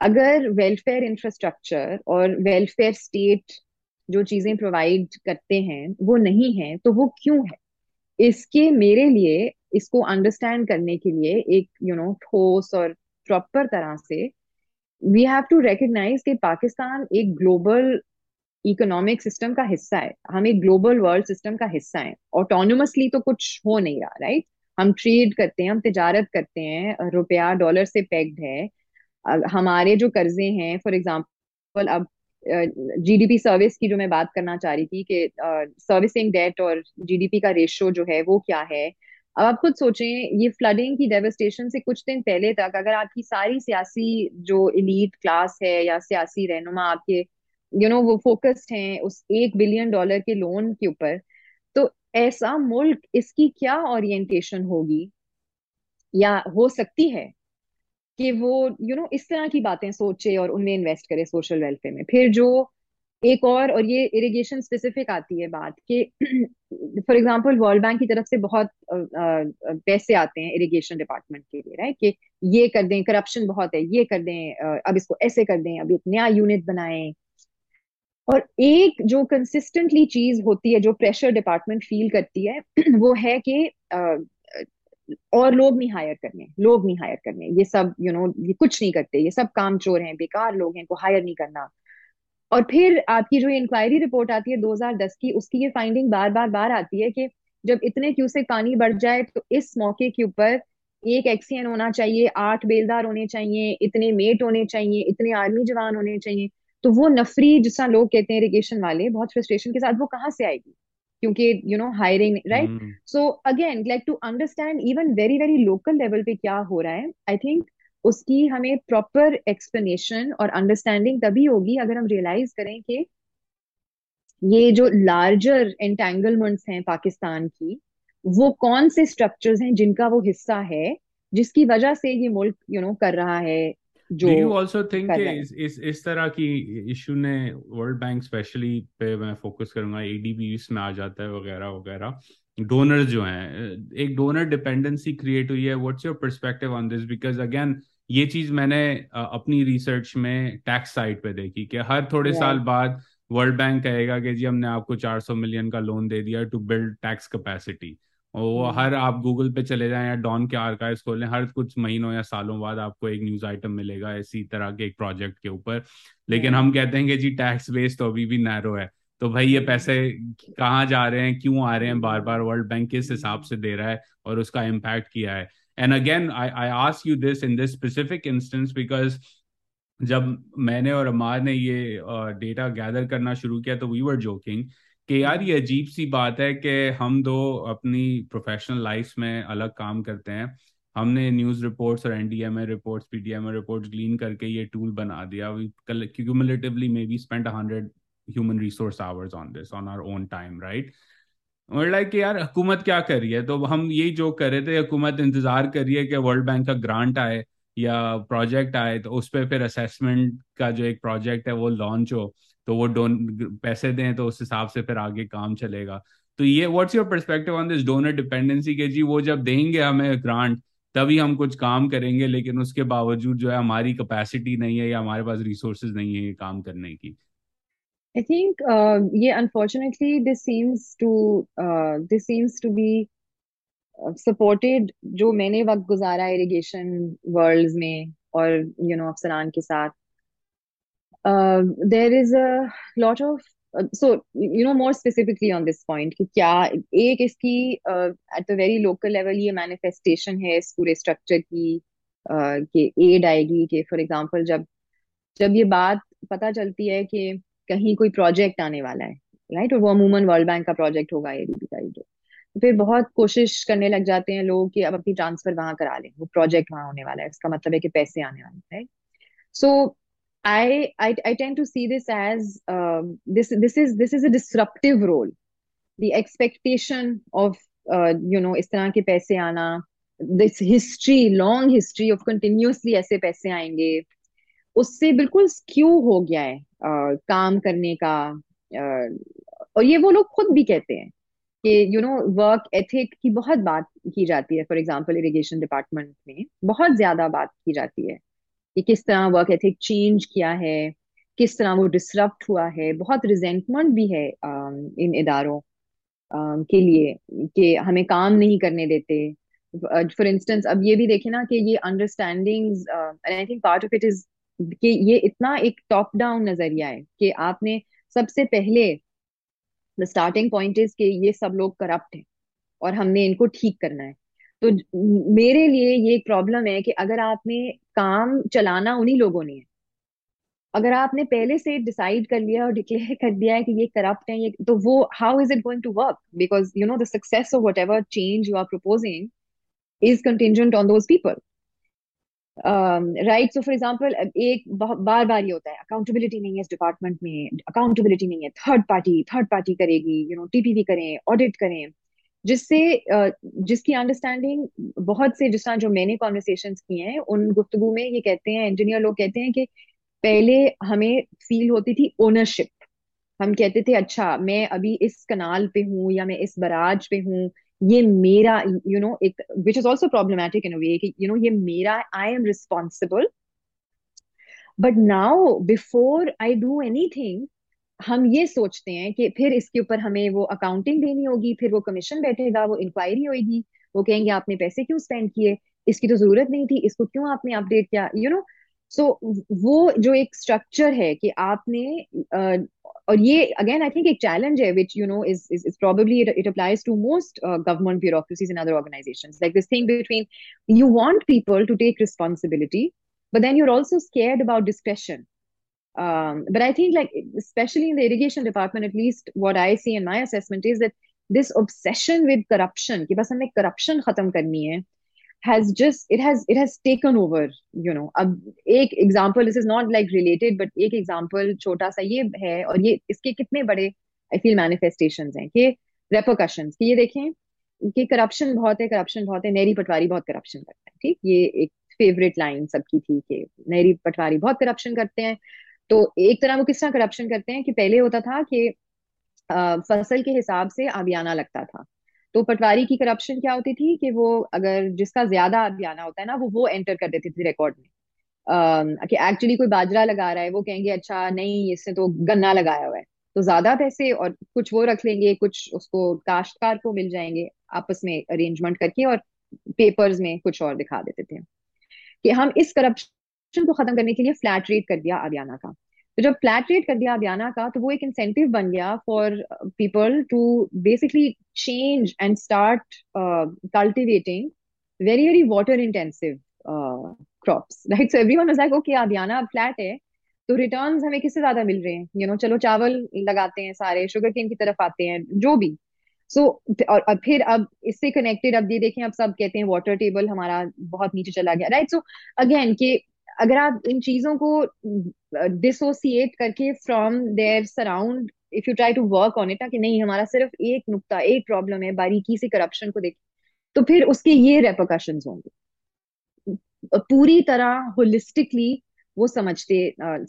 अगर वेलफेयर इंफ्रास्ट्रक्चर और वेलफेयर स्टेट जो चीज़ें प्रोवाइड करते हैं, वो नहीं है तो वो क्यों है? इसके मेरे लिए, इसको अंडरस्टैंड करने के लिए एक यू नो ठोस और प्रॉपर तरह से वी हैव टू रिकग्नाइज कि पाकिस्तान एक ग्लोबल इकोनॉमिक सिस्टम का हिस्सा है। हम एक ग्लोबल वर्ल्ड सिस्टम का हिस्सा है। ऑटोनोमसली तो कुछ हो नहीं रहा राइट हम ट्रेड करते हैं, हम तिजारत करते हैं, रुपया डॉलर से पैक्ड है। हमारे जो कर्जे हैं फॉर एग्ज़ाम्पल अब जीडीपी सर्विस की जो मैं बात करना चाह रही थी कि सर्विसिंग डेट और जीडीपी का रेशियो जो है वो क्या है? अब आप खुद सोचें ये फ्लडिंग की डेवस्टेशन से कुछ दिन पहले तक अगर आपकी सारी सियासी जो इलीट क्लास है या सियासी रहनुमा आपके यू you नो know, वो फोकस्ड हैं उस एक बिलियन डॉलर के लोन के ऊपर तो ऐसा मुल्क इसकी क्या ओरिएंटेशन होगी? या हो सकती है? कि वो यू you नो know, इस तरह की बातें सोचे और उनमें इन्वेस्ट करे सोशल वेलफेयर में। फिर जो एक और और ये इरिगेशन स्पेसिफिक आती है बात कि फॉर एग्जांपल वर्ल्ड बैंक की तरफ़ से बहुत पैसे आते हैं इरिगेशन डिपार्टमेंट के लिए राइट कि ये कर दें करप्शन बहुत है ये कर दें अब इसको ऐसे कर दें अब एक नया यूनिट बनाएँ। और एक जो कंसिस्टेंटली चीज़ होती है जो प्रेशर डिपार्टमेंट फील करती है (clears throat) वो है कि और लोग नहीं हायर करने लोग नहीं हायर करने। ये सब यू you नो know, ये कुछ नहीं करते। ये सब काम चोर हैं बेकार लोग हैं इनको हायर नहीं करना। और फिर आपकी जो इंक्वायरी रिपोर्ट आती है 2010 की उसकी ये फाइंडिंग बार बार बार आती है कि जब इतने क्यूसेक पानी बढ़ जाए तो इस मौके के ऊपर एक एक्सीएन होना चाहिए आठ बेलदार होने चाहिए इतने मेट होने चाहिए इतने आर्मी जवान होने चाहिए। तो वो नफरी जिस तरह लोग कहते हैं इरिगेशन वाले बहुत फ्रस्ट्रेशन के साथ वो कहाँ से आएगी? क्योंकि you know hiring right so again like to understand even very very local level पे क्या हो रहा है आई थिंक उसकी हमें प्रॉपर एक्सप्लेनेशन और अंडरस्टैंडिंग तभी होगी अगर हम रियलाइज़ करें कि ये जो लार्जर एंटेंगलमेंट्स हैं पाकिस्तान की वो कौन से स्ट्रक्चर्स हैं जिनका वो हिस्सा है जिसकी वजह से ये मुल्क यू you नो know, कर रहा है जो यू ऑल्सो थिंक इस, इस इस तरह की इशू ने वर्ल्ड बैंक स्पेशली पे मैं फोकस करूँगा एडीबी में आ जाता है वगैरह वगैरह। डोनर जो हैं एक डोनर डिपेंडेंसी क्रिएट हुई है। What's your perspective on this because again ये चीज़ मैंने अपनी रिसर्च में टैक्स साइड पे देखी कि हर थोड़े yeah. साल बाद वर्ल्ड बैंक कहेगा कि जी हमने आपको 400 मिलियन का लोन दे दिया टू बिल्ड टैक्स कैपेसिटी और वो hmm. हर आप गूगल पे चले जाएँ या डॉन के आर्काइव खोलें हर कुछ महीनों या सालों बाद आपको एक न्यूज़ आइटम मिलेगा इसी तरह के एक प्रोजेक्ट के ऊपर। लेकिन हम कहते हैं कि जी टैक्स बेस तो अभी भी नैरो है। तो भाई ये पैसे कहाँ जा रहे हैं क्यों आ रहे हैं? बार बार वर्ल्ड बैंक किस हिसाब से दे रहा है और उसका इम्पैक्ट किया है। And again I I ask you this in this specific instance because जब मैंने और अमार ने ये डेटा uh, गैदर करना शुरू किया तो वी वर जोकिंग कि यार ये अजीब सी बात है कि हम दो अपनी प्रोफेशनल लाइफ में अलग काम करते हैं। हमने न्यूज़ रिपोर्ट्स और NDMA reports PDMA reports glean करके ये टूल बना दिया। Cumulatively maybe spend hundred human resource hours on this on our own time right like यार, हुकूमत क्या कर रही है? तो हम यही जो कर रहे थे, हुकूमत इंतज़ार कर रही है कि वर्ल्ड बैंक का ग्रांट आए या प्रोजेक्ट आए तो उस पर फिर असेसमेंट का जो एक प्रोजेक्ट है वो लॉन्च हो। तो वो डोन पैसे दें तो उस हिसाब से फिर आगे काम चलेगा। तो ये what's your perspective on this donor dependency के जी? वो जब देंगे हमें ग्रांट तभी हम कुछ काम करेंगे लेकिन उसके बावजूद जो है हमारी कैपेसिटी नहीं है या हमारे पास रिसोर्सेज नहीं है ये काम करने की। I think uh, yeah, unfortunately, this seems to uh, this seems to be supported जो मैंने वक्त गुजारा इरिगेशन वर्ल्ड्स में और यू नो अफसरान के साथ। There is a lot of so you know more specifically on this point कि क्या एक इसकी at the very local level ये मैनिफेस्टेशन है इस पूरे स्ट्रक्चर की uh, कि एड आएगी कि फॉर एग्जांपल जब जब ये बात पता चलती है कि कहीं कोई प्रोजेक्ट आने वाला है राइट और वो अमूमन वर्ल्ड बैंक का प्रोजेक्ट होगा एडीबी का जो। तो फिर बहुत कोशिश करने लग जाते हैं लोग कि अब अपनी ट्रांसफ़र वहाँ करा लें वो प्रोजेक्ट वहाँ होने वाला है इसका मतलब है कि पैसे आने वाले हैं so I, I I tend to see this as uh, this this is this is a disruptive role. The expectation of uh, you know इस तरह के पैसे आना, this history, long history of continuously ऐसे पैसे आएँगे, उससे बिल्कुल स्क्यू हो गया है आ, काम करने का आ, और ये वो लोग खुद भी कहते हैं कि यू नो वर्क एथिक की बहुत बात की जाती है फॉर एग्जांपल इरिगेशन डिपार्टमेंट में बहुत ज़्यादा बात की जाती है कि किस तरह वर्क एथिक चेंज किया है, किस तरह वो डिसरप्ट हुआ है, बहुत रिजेंटमेंट भी है इन इदारों के लिए कि हमें काम नहीं करने देते। फॉर इंस्टेंस अब ये भी देखे ना कि ये understandings I think part of it is कि ये इतना एक टॉप डाउन नज़रिया है कि आपने सबसे पहले द स्टार्टिंग पॉइंट इज़ कि ये सब लोग करप्ट हैं और हमने इनको ठीक करना है। तो मेरे लिए ये एक प्रॉब्लम है कि अगर आपने काम चलाना उन्हीं लोगों ने है। अगर आपने पहले से डिसाइड कर लिया और डिक्लेयर (laughs) कर दिया है कि ये करप्ट है, ये तो वो how is it going to work because you know the success of whatever change you are proposing is contingent on those people right so for example एक बार बार ये होता है अकाउंटेबिलिटी नहीं है इस डिपार्टमेंट में अकाउंटेबिलिटी नहीं है थर्ड पार्टी थर्ड पार्टी करेगी यू नो टीपीवी करें ऑडिट करें। जिससे जिसकी अंडरस्टैंडिंग बहुत से जिस तरह जो मैंने कॉन्वर्सेशन किए हैं, उन गुफ्तगु में ये कहते हैं इंजीनियर लोग कहते हैं कि पहले हमें फील होती थी ओनरशिप हम कहते थे अच्छा मैं अभी इस कनाल पे हूँ या मैं इस बराज पे हूँ, ये मेरा यू नो एक which is also problematic in way कि यू नो ये मेरा I am responsible but now before I do anything हम ये सोचते हैं कि फिर इसके ऊपर हमें वो अकाउंटिंग देनी होगी फिर वो कमीशन बैठेगा वो इंक्वायरी होगी वो कहेंगे आपने पैसे क्यों स्पेंड किए? इसकी तो ज़रूरत नहीं थी इसको क्यों आपने अपडेट किया? यू नो सो वो जो एक स्ट्रक्चर है कि आपने uh, और ये अगेन आई थिंक एक चैलेंज है which you know is is probably it applies to most government bureaucracies in other organisations like this thing between you want people to take responsibility but then you also also about discretion um, but i think like especially in the irrigation department at least what i see in my assessment is that this obsession with corruption कि बस हमें corruption खत्म करनी है has just it has it has taken over you know अब एक example this is not like related but एक example छोटा सा ये है और ये इसके कितने बड़े I feel manifestations हैं कि repercussions कि ये देखें कि करप्शन बहुत है करप्शन बहुत है नेरी पटवारी बहुत करप्शन करता है ठीक ये एक फेवरेट लाइन सबकी थी कि नेरी पटवारी बहुत करप्शन करते हैं तो एक तरह वो किस तरह करप्शन करते हैं कि पहले होता था कि फ़सल के हिसाब से आबियाना लगता था। तो पटवारी की करप्शन क्या होती थी कि वो अगर जिसका ज़्यादा अभियाना होता है ना, वो वो एंटर कर देते थे रिकॉर्ड में। कि एक्चुअली कोई बाजरा लगा रहा है, वो कहेंगे अच्छा नहीं, इसने तो गन्ना लगाया हुआ है। तो ज़्यादा पैसे और कुछ वो रख लेंगे, कुछ उसको काश्तकार को मिल जाएँगे, आपस में अरेंजमेंट करके और पेपर्स में कुछ और दिखा देते थे। कि हम इस करप्शन को खत्म करने के लिए फ्लैट रेट कर दिया अभियाना का। तो जब फ्लैट रेट कर दिया अभियाना का तो वो एक इंसेंटिव बन गया for people to basically change and start cultivating very very water intensive crops right so everyone was like okay अभियाना अब फ्लैट है तो रिटर्न्स हमें किससे ज़्यादा मिल रहे हैं? यू you नो know, चलो चावल लगाते हैं सारे शुगर केन की तरफ़ आते हैं जो भी। सो so, और, और फिर अब इससे कनेक्टेड अब ये देखें अब सब कहते हैं वाटर टेबल हमारा बहुत नीचे चला गया। राइट सो अगेन कि अगर आप इन चीज़ों को डिसोसिएट करके from their surround if you try to work on it कि नहीं, हमारा सिर्फ़ एक नुकता, एक प्रॉब्लम है, बारीकी से करप्शन को देख तो फिर उसके ये रेपोकशन होंगे पूरी तरह होलिस्टिकली वो समझते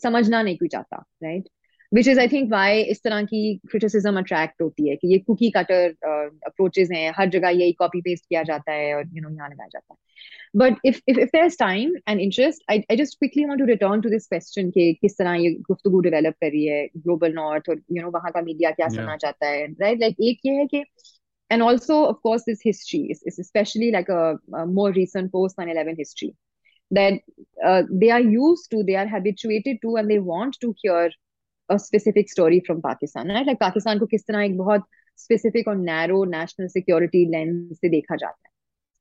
समझना नहीं कोई चाहता right? Which is I think why इस तरह की क्रिटिसिज्म अट्रैक्ट होती है कि ये कुकी कटर अप्रोचेज हैं हर जगह यही कॉपी पेस्ट किया जाता है और यू नो यहाँ लगाया जाता है but if if if there time and interest I I just quickly want to return to this question कि किस तरह ये गुफ्तगू डेवलप कर रही है ग्लोबल नॉर्थ और यू नो वहाँ का मीडिया क्या सुनना चाहता है राइट लाइक एक ये है कि and also of course this history is, is especially like a, a more recent post 9-11 history that uh, they are used to they are habituated to and they want to hear specific story from Pakistan right like Pakistan को किस तरह एक बहुत स्पेसिफिक और नैरो नेशनल सिक्योरिटी लेंस से देखा जाता है?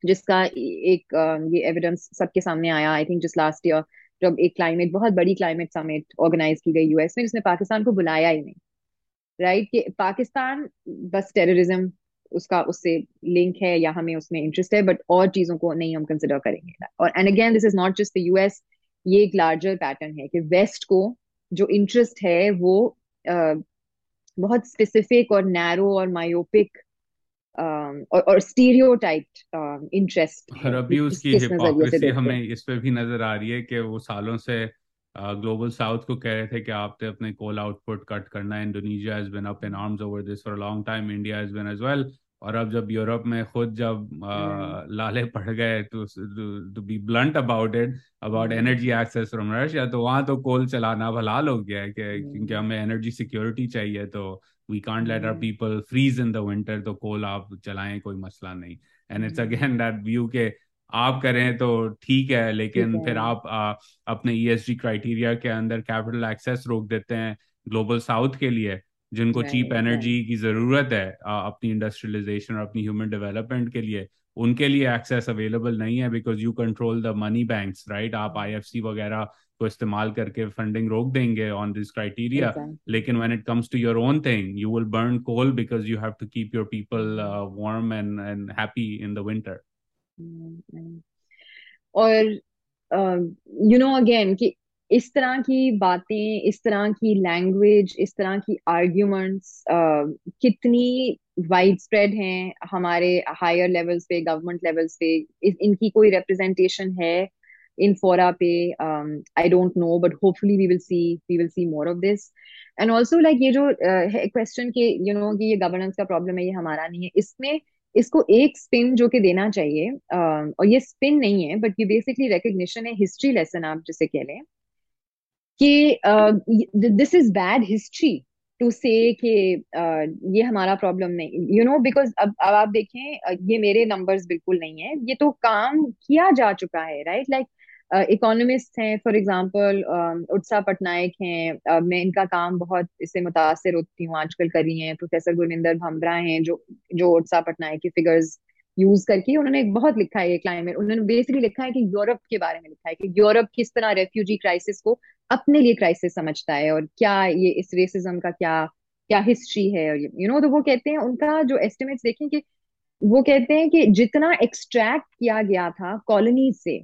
जिसका एक ये एविडेंस सबके सामने आया I think just last year जब एक क्लाइमेट बहुत बड़ी क्लाइमेट समिट ऑर्गेनाइज की गई यूएस में, जिसने पाकिस्तान को बुलाया ही नहीं राइट right? कि पाकिस्तान बस टेररिज्म उसका, उससे लिंक है या हमें उसमें इंटरेस्ट है बट और चीज़ों को नहीं हम कंसिडर करेंगे। और and again this is not just the US ये एक लार्जर पैटर्न है कि वेस्ट को जो इंटरेस्ट है वो आ, बहुत स्पेसिफिक और नैरो और मायोपिक और, और स्टीरियोटाइप इंटरेस्ट और अभी उसकी हिपोक्रेसी हमें इस पे भी नज़र आ रही है कि वो सालों से ग्लोबल साउथ को कह रहे थे कि आपने अपने कोल आउटपुट कट करना है। Indonesia has been up in arms over this for a long time India has been as well और अब जब यूरोप में खुद जब आ, लाले पड़ गए तो to be blunt about it about energy access from Russia तो वहाँ तो कोल चलाना भलाल हो गया है क्योंकि हमें एनर्जी सिक्योरिटी चाहिए तो we can't let our people freeze in the winter तो कोल आप चलाएँ कोई मसला नहीं। And it's again that view के आप करें तो ठीक है लेकिन फिर आप आ, अपने ईएसजी e क्राइटेरिया के अंदर कैपिटल एक्सेस रोक देते हैं ग्लोबल साउथ के लिए। जिनको चीप एनर्जी की ज़रूरत है अपनी इंडस्ट्रियलाइजेशन और अपनी ह्यूमन डेवलपमेंट के लिए उनके लिए एक्सेस अवेलेबल नहीं है because you control the money banks right आप आईएफसी वगैरह को इस्तेमाल करके फंडिंग रोक देंगे ऑन दिस क्राइटेरिया लेकिन when it comes to your own thing you will burn coal because you have to keep your people warm and and happy in the winter और यू नो अगेन कि इस तरह की बातें इस तरह की लैंग्वेज इस तरह की आर्ग्यूमेंट्स कितनी वाइड स्प्रेड हैं हमारे हायर लेवल्स पे गवर्नमेंट लेवल्स पे इनकी कोई रिप्रेजेंटेशन है इन फोरा पे? I don't know but hopefully we will see we will see more of this and also like ये जो क्वेश्चन के यू नो कि ये गवर्नेंस का प्रॉब्लम है ये हमारा नहीं है इसमें इसको एक स्पिन जो कि देना चाहिए uh, और ये स्पिन नहीं है बट ये बेसिकली रिकग्निशन है हिस्ट्री लेसन आप जिसे कह लें कि this is bad history to say कि ये हमारा प्रॉब्लम नहीं यू नो बिकॉज़ अब अब आप देखें ये मेरे नंबर्स बिल्कुल नहीं है ये तो काम किया जा चुका है राइट लाइक इकोनॉमिस्ट हैं फॉर एग्जांपल उत्साह पटनायक हैं uh, मैं इनका काम बहुत इससे मुतासर होती हूँ आजकल कर रही हैं प्रोफेसर गुरविंदर भमरा हैं जो जो उत्साह पटनायक के फिगर्स यूज़ करके उन्होंने एक बहुत लिखा है ये क्लाइमेट उन्होंने बेसिकली लिखा है कि यूरोप के बारे में लिखा है कि यूरोप किस तरह रेफ्यूजी क्राइसिस को अपने लिए क्राइसिस समझता है और क्या ये इस रेसिज्म का क्या क्या हिस्ट्री है और यू नो तो वो कहते हैं, उनका जो एस्टिमेट्स देखें कि वो कहते हैं कि जितना एक्सट्रैक्ट किया गया था कॉलोनी से,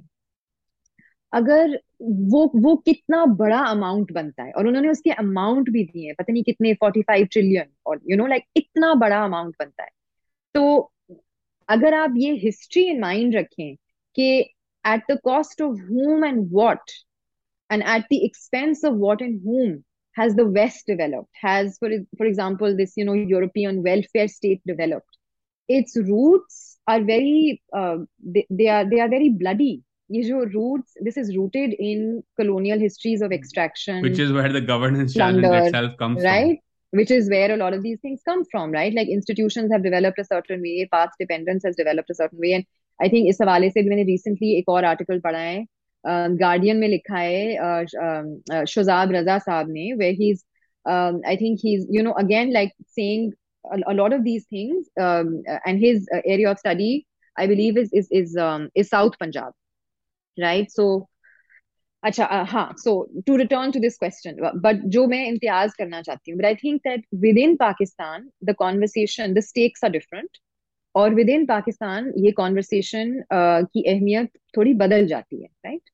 अगर वो वो कितना बड़ा अमाउंट बनता है और उन्होंने उसके अमाउंट भी दिए पता नहीं कितने फोर्टी फाइव ट्रिलियन और यू नो लाइक इतना बड़ा अमाउंट बनता है। तो अगर आप ये हिस्ट्री इन माइंड रखें कि at the cost of whom and what and at the expense of what and whom has the West developed? Has, for for example, this you know European welfare state developed? Its roots are very uh, they, they are they are very bloody. These roots. This is rooted in colonial histories of extraction, which is where the governance plunder, challenge itself comes right? From. Which is where a lot of these things come from, right? Like institutions have developed a certain way, path dependence has developed a certain way, and I think इस हवाले से भी मैंने recently एक और article पढ़ा है गार्डियन में लिखा है शुजाब रजा साहब ने वे he I think he you know again like saying a lot of these things um, and his uh, area of study i believe is is is um, is south punjab right so अच्छा हाँ so to return to this question but जो मैं इम्तियाज़ करना चाहती हूँ but I think that within Pakistan the conversation the stakes are different और विद इन पाकिस्तान ये कॉन्वर्सेशन uh, की अहमियत थोड़ी बदल जाती है राइट right?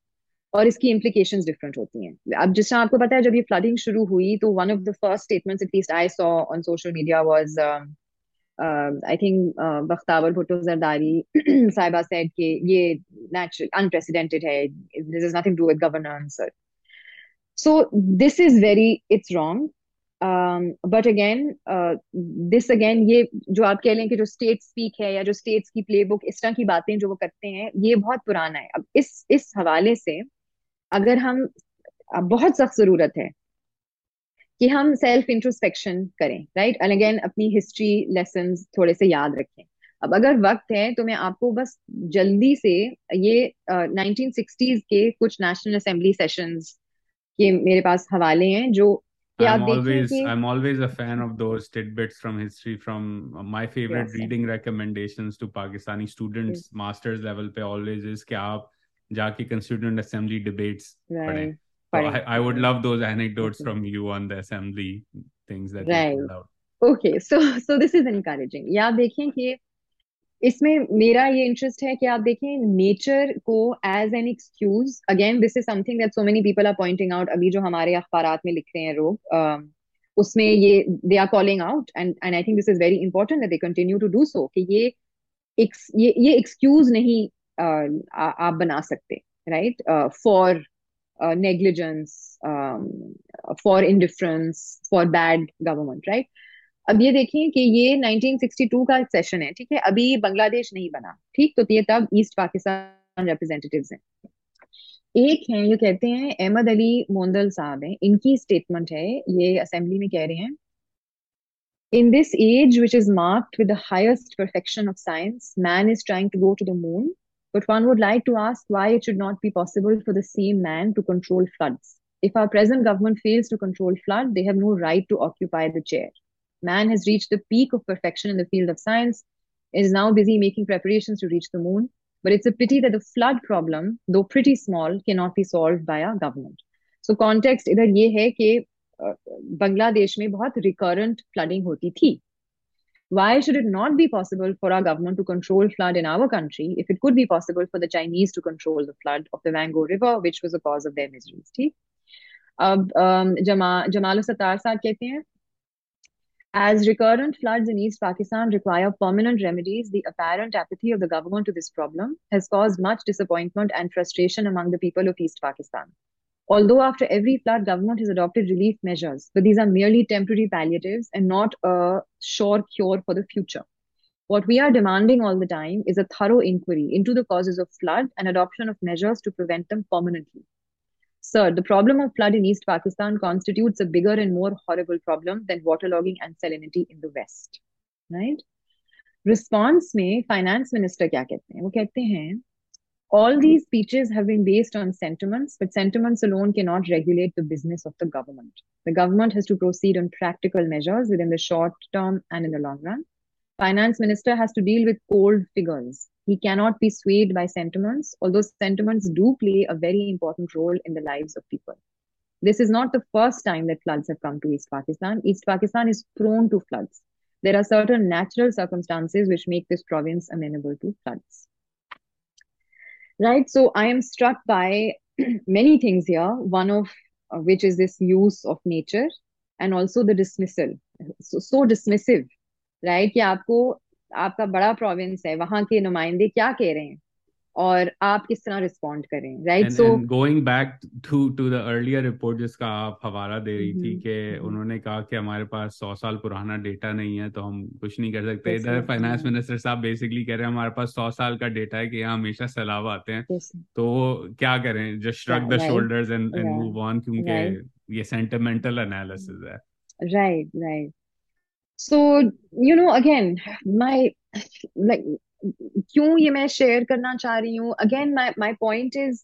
और इसकी इम्प्लीकेशन डिफरेंट होती हैं अब जिस आपको पता है जब ये फ्लडिंग शुरू हुई तो one of the first statements at least I saw on social media was I think Bakhtawar Bhutto Zardari साहिबा सेड के ये नेचुरल अनप्रेसिडेंटेड है this is nothing to with governance so this is very it's wrong but again this again ये जो आप कह लें कि जो स्टेट स्पीक है या जो स्टेट्स की प्ले बुक इस तरह की बातें जो वो करते हैं ये बहुत पुराना है अब इस इस हवाले से अगर हम बहुत सख्त ज़रूरत है कि हम सेल्फ इंट्रोस्पेक्शन करें राइट एंड अगेन अपनी हिस्ट्री लेसन थोड़े से याद रखें अब अगर वक्त है तो मैं आपको बस जल्दी से ये नाइनटीन uh, सिक्सटीज के कुछ नेशनल असेंबली सेशंस के मेरे पास हवाले हैं जो I'm always I'm always a fan of those tidbits from history. From my favorite yes. reading recommendations to Pakistani students, yes. masters level पे always is कि आप जाके constituent assembly debates right. So I, I would love those anecdotes okay. from you on the assembly things that right. you out. Okay, so so this is encouraging. या आप देखें कि इसमें मेरा ये इंटरेस्ट है कि आप देखें नेचर को as an excuse again this is something that so many people are pointing out अभी जो हमारे अखबार में लिख रहे हैं लोग uh, उसमें ये they are calling out and and I think this is very important that they continue to do so कि ये ये ये एक्सक्यूज नहीं आप बना सकते right for uh, negligence um, for indifference for bad government right? अब ये देखें कि ये 1962 का सेशन है ठीक है? अभी बांग्लादेश नहीं बना ठीक? तो ये तब ईस्ट पाकिस्तान रिप्रेजेंटेटिव्स हैं। एक हैं ये कहते हैं अहमद अली मोंदल साहब हैं। इनकी स्टेटमेंट है ये असेंबली में कह रहे हैं। In this age which is marked with the highest perfection of science man is trying to go to the moon But one would like to ask why it should not be possible for the same man to control floods. If our present government fails to control flood, they have no right to occupy the chair. Man has reached the peak of perfection in the field of science, is now busy making preparations to reach the moon. But it's a pity that the flood problem, though pretty small, cannot be solved by our government. So context इधर ये है कि बांग्लादेश में बहुत रिकरेंट फ्लडिंग होती थी Why should it not be possible for our government to control flood in our country if it could be possible for the Chinese to control the flood of the Vango River, which was the cause of their miseries? ठीक अब जमा जमाल सत्तार साहब कहते हैं As recurrent floods in East Pakistan require permanent remedies, the apparent apathy of the government to this problem has caused much disappointment and frustration among the people of East Pakistan. Although after every flood, government has adopted relief measures, but these are merely temporary palliatives and not a sure cure for the future. What we are demanding all the time is a thorough inquiry into the causes of flood and adoption of measures to prevent them permanently. Sir, the problem of flood in East Pakistan constitutes a bigger and more horrible problem than waterlogging and salinity in the West. Right? Response में finance minister क्या कहते हैं वो कहते हैं all these speeches have been based on sentiments, but sentiments alone cannot regulate the business of the government. The government has to proceed on practical measures within the short term and in the long run. Finance minister has to deal with cold figures. He cannot be swayed by sentiments, although sentiments do play a very important role in the lives of people. This is not the first time that floods have come to East Pakistan. East Pakistan is prone to floods. There are certain natural circumstances which make this province amenable to floods right? So I am struck by (clears throat) many things here, one of uh, which is this use of nature and also the dismissal. So, so dismissive, right? कि आपको आपका बड़ा province है वहां के नुमाइंदे क्या कह रहे हैं और आप किस तरह रिस्पॉन्ड करें right so going back to to the earlier report जिसका आप हवाला दे रही थी कि mm-hmm. उन्होंने कहा कि हमारे पास सौ साल पुराना डेटा नहीं है तो हम कुछ नहीं कर सकते। इधर फाइनेंस मिनिस्टर साहब बेसिकली कह रहे हैं हमारे पास सौ साल का डेटा है कि यहाँ हमेशा सैलाब आते हैं। तो क्या करें? Just shrug the shoulders and and move on क्योंकि ये सेंटिमेंटल एनालिसिस है। Right right so you know again my like क्यों ये मैं शेयर करना चाह रही हूँ again my my point is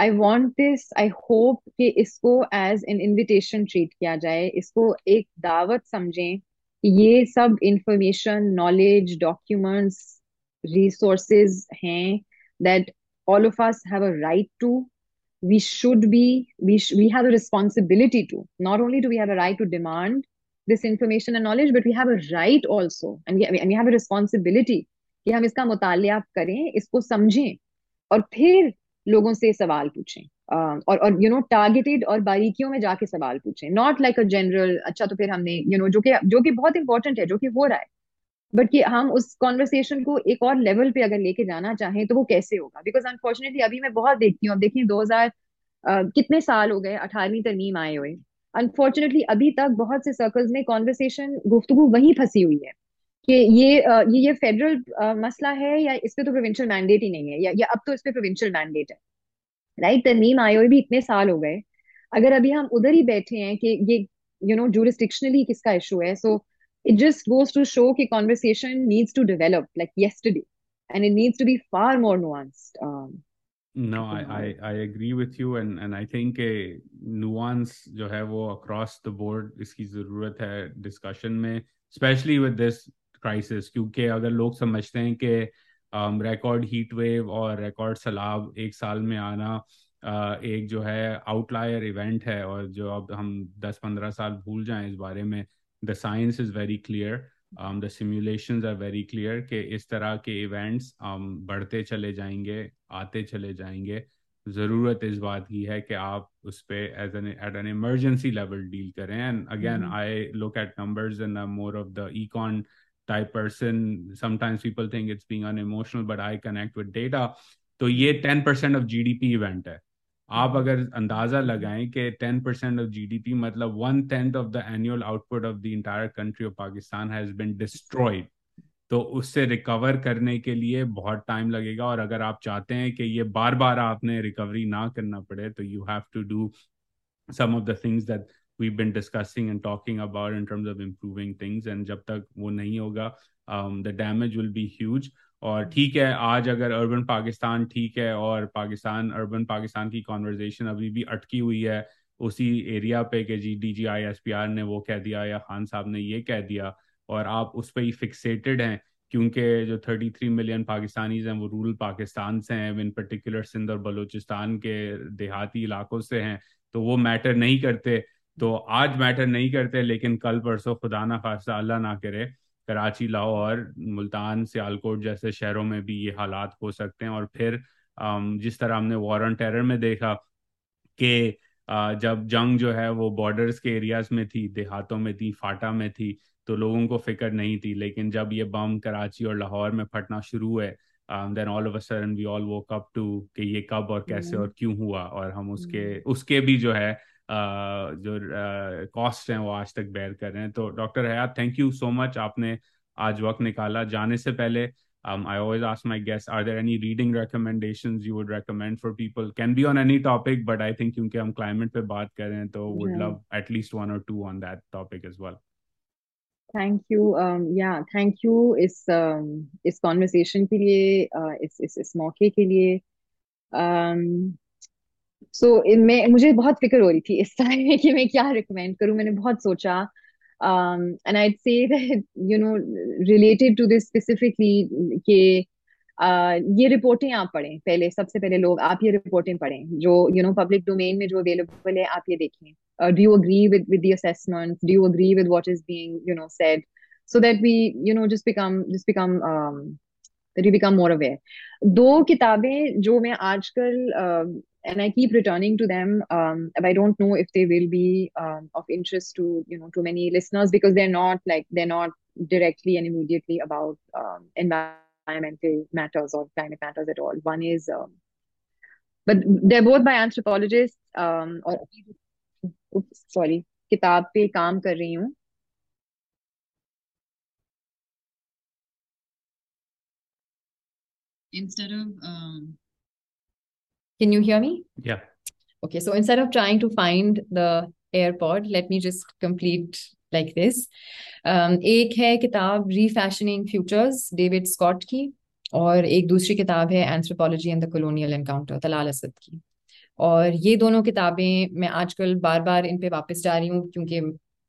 I want this I hope कि इसको एज एन इन्विटेशन ट्रीट किया जाए इसको एक दावत समझें कि ये सब इंफॉर्मेशन नॉलेज डॉक्यूमेंट्स रिसोर्सेज हैं that all of us have a right to we should be we sh- we have a responsibility to not only do we have a right to demand this information and knowledge but we have a right also and we, and we have a responsibility कि हम इसका मुताल करें इसको समझें और फिर लोगों से सवाल पूछें। और और यू नो टारगेटेड और बारीकियों में जाके सवाल पूछें। नॉट लाइक अ जनरल अच्छा तो फिर हमने यू you नो know, जो कि जो कि बहुत इंपॉर्टेंट है जो कि हो रहा है। बट कि हम उस कॉन्वर्सेशन को एक और लेवल पे अगर लेके जाना चाहें तो वो कैसे होगा? बिकॉज़ अनफॉर्चुनेटली अभी मैं बहुत देखती हूँ अब देखिए दो हज़ार कितने साल हो गए अठारहवीं तरमीम आए हुए। अनफॉर्चुनेटली अभी तक बहुत से सर्कल्स में कॉन्वर्सेशन गुफ्तगु वहीं फंसी हुई है। कि ये ये ये फेडरल मसला है या इस पे तो प्रोविंशियल मैंडेट ही नहीं है या, या अब तो इस पे प्रोविंशियल मैंडेट है राइट तरमीम आए हुए भी इतने साल हो गए अगर अभी हम उधर ही बैठे हैं कि ये यू नो जूरिस्टिक्शनली किसका इशू है सो it just goes to show कि needs to develop like yesterday and it needs to be far more nuanced um, no I, I I agree with you and and I think a nuance जो है वो across the board इसकी ज़रूरत है discussion में especially with this क्राइसिस क्योंकि अगर लोग समझते हैं कि रिकॉर्ड हीट वेव और रिकॉर्ड सलाब एक साल में आना uh, एक जो है आउटलायर इवेंट है और जो अब हम 10-15 साल भूल जाएँ इस बारे में the science is very clear the simulations are very clear कि इस तरह के इवेंट्स um, बढ़ते चले जाएँगे आते चले जाएँगे। ज़रूरत इस बात की है कि आप उस पर as an at an emergency level deal करें। And again I look at numbers and more of the econ type person. Sometimes people think it's being unemotional, but i connect with data. तो ये ten percent of GDP event है। आप अगर अंदाज़ा लगाएँ कि टेन परसेंट ऑफ़ जीडीपी मतलब one tenth of the annual output of the entire country of Pakistan has been destroyed तो उससे रिकवर करने के लिए बहुत टाइम लगेगा और अगर आप चाहते हैं कि ये बार बार आपने रिकवरी ना करना पड़े तो you have to do some of the things that we've been discussing and talking about in terms of improving things and जब तक वो नहीं होगा um, the damage will be huge. और ठीक है आज अगर अर्बन पाकिस्तान ठीक है और पाकिस्तान अर्बन पाकिस्तान की कॉन्वर्जेशन अभी भी अटकी हुई है उसी एरिया पे कि G D G I S P R ने वो कह दिया या खान साहब ने ये कह दिया और आप उस पर ही फिक्सेटेड हैं क्योंकि जो 33 मिलियन पाकिस्तानीज हैं वो रूरल पाकिस्तान से हैं इन पर्टिकुलर सिंध और बलूचिस्तान के देहाती इलाकों से हैं तो वो मैटर नहीं करते। तो आज मैटर नहीं करते लेकिन कल परसों खुदा ना खासा अल्लाह ना करे कराची लाहौर मुल्तान सियालकोट जैसे शहरों में भी ये हालात हो सकते हैं। और फिर जिस तरह हमने वॉर ऑन टेरर में देखा कि जब जंग जो है वो बॉर्डर्स के एरियाज़ में थी देहातों में थी फाटा में थी तो लोगों को फ़िक्र नहीं थी। लेकिन जब ये बम कराची और लाहौर में फटना शुरू हुए then all of sudden we all woke up to कि ये कब और कैसे और क्यों हुआ? और हम उसके उसके भी जो है जो कॉस्ट uh, हैं वो आज तक बेयर कर रहे हैं तो doctor Hayat thank you so much आपने आज वक्त निकाला जाने से पहले um, I always ask my guests, are there any reading recommendations you would recommend for people? Can be on any topic, but I think क्योंकि हम climate पे बात कर रहे हैं तो would yeah. love at least one or two on that topic as well. Thank you या थैंक यू इस um, इस कॉन्वर्सेशन के लिए uh, इस इस इस मौके के लिए सो मैं मुझे बहुत फ़िक्र हो रही थी इस तरह (laughs) कि मैं क्या रिकमेंड करूँ। मैंने बहुत सोचा and I say you know related to this specifically के ये रिपोर्टें आप पढ़ें पहले सबसे पहले लोग आप ये रिपोर्टें पढ़ें। जो यू नो पब्लिक डोमेन में जो अवेलेबल है आप ये देखें। Do you agree with with assessment do you agree with what is being you know said so that we you know just become just become more aware दो किताबें जो मैं आजकल uh, and I keep returning to them. Um, but I don't know if they will be um, of interest to you know to many listeners because they're not like they're not directly and immediately about um, environmental matters or climate matters at all. One is, um, but they're both by anthropologists um, or sorry किताब पे काम कर रही हूँ instead of um, can you hear me? Yeah. Okay so instead of trying to find the airpod let me just complete like this. Um, एक है किताब रीफैशनिंग फ्यूचर्स डेविड स्कॉट की और एक दूसरी किताब है anthropology and the colonial encounter Talal Asad की। और ये दोनों किताबें मैं आजकल बार बार इन पे वापस जा रही हूँ क्योंकि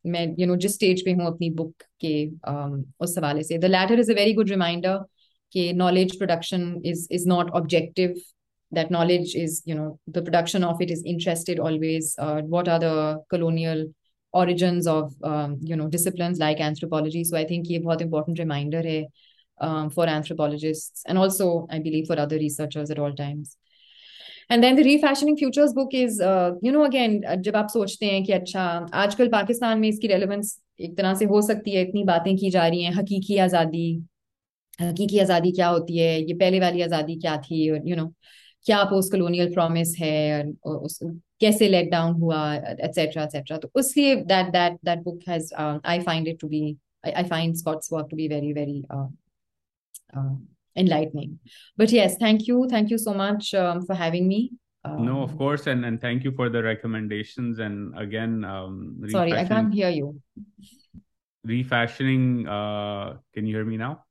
मैं यू नो जिस स्टेज पे हूँ अपनी बुक के um, उस हवाले से। The latter is a very good reminder कि knowledge production is is not objective that knowledge is you know the production of it is interested always uh, what are the colonial origins of um, you know disciplines like anthropology so i think ये बहुत important reminder है um, for anthropologists and also i believe for other researchers at all times and then the refashioning futures book is you know again जब आप सोचते हैं कि अच्छा आजकल पाकिस्तान में इसकी रेलेवेंस एक तरह से हो सकती है इतनी बातें की जा रही हैं हकीकी आज़ादी हकीकी आज़ादी क्या होती है ये पहले वाली आज़ादी क्या थी और यू नो क्या पोस्ट कलोनियल प्रॉमिस है उस, कैसे लेट डाउन हुआ एटसेट्रा एटसेट्रा तो उसलिए that that that book has I find it to be I find Scott's work to be very very enlightening. But yes, thank you. Thank you so much um, for having me. Um, no, of course. And, and thank you for the recommendations. And again, um, sorry, I can't hear you. Refashioning, uh, can you hear me now?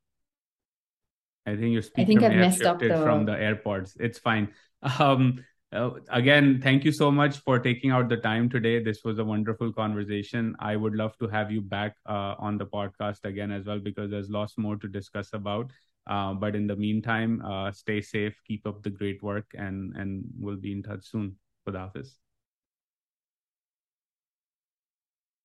I think your speaker I think I've messed up the... from the AirPods. It's fine. (laughs) Um, uh, again, thank you so much for taking out the time today. This was a wonderful conversation. I would love to have you back uh, on the podcast again as well because there's lots more to discuss about. Uh, but in the meantime, uh, stay safe, keep up the great work, and and we'll be in touch soon. Khudafis.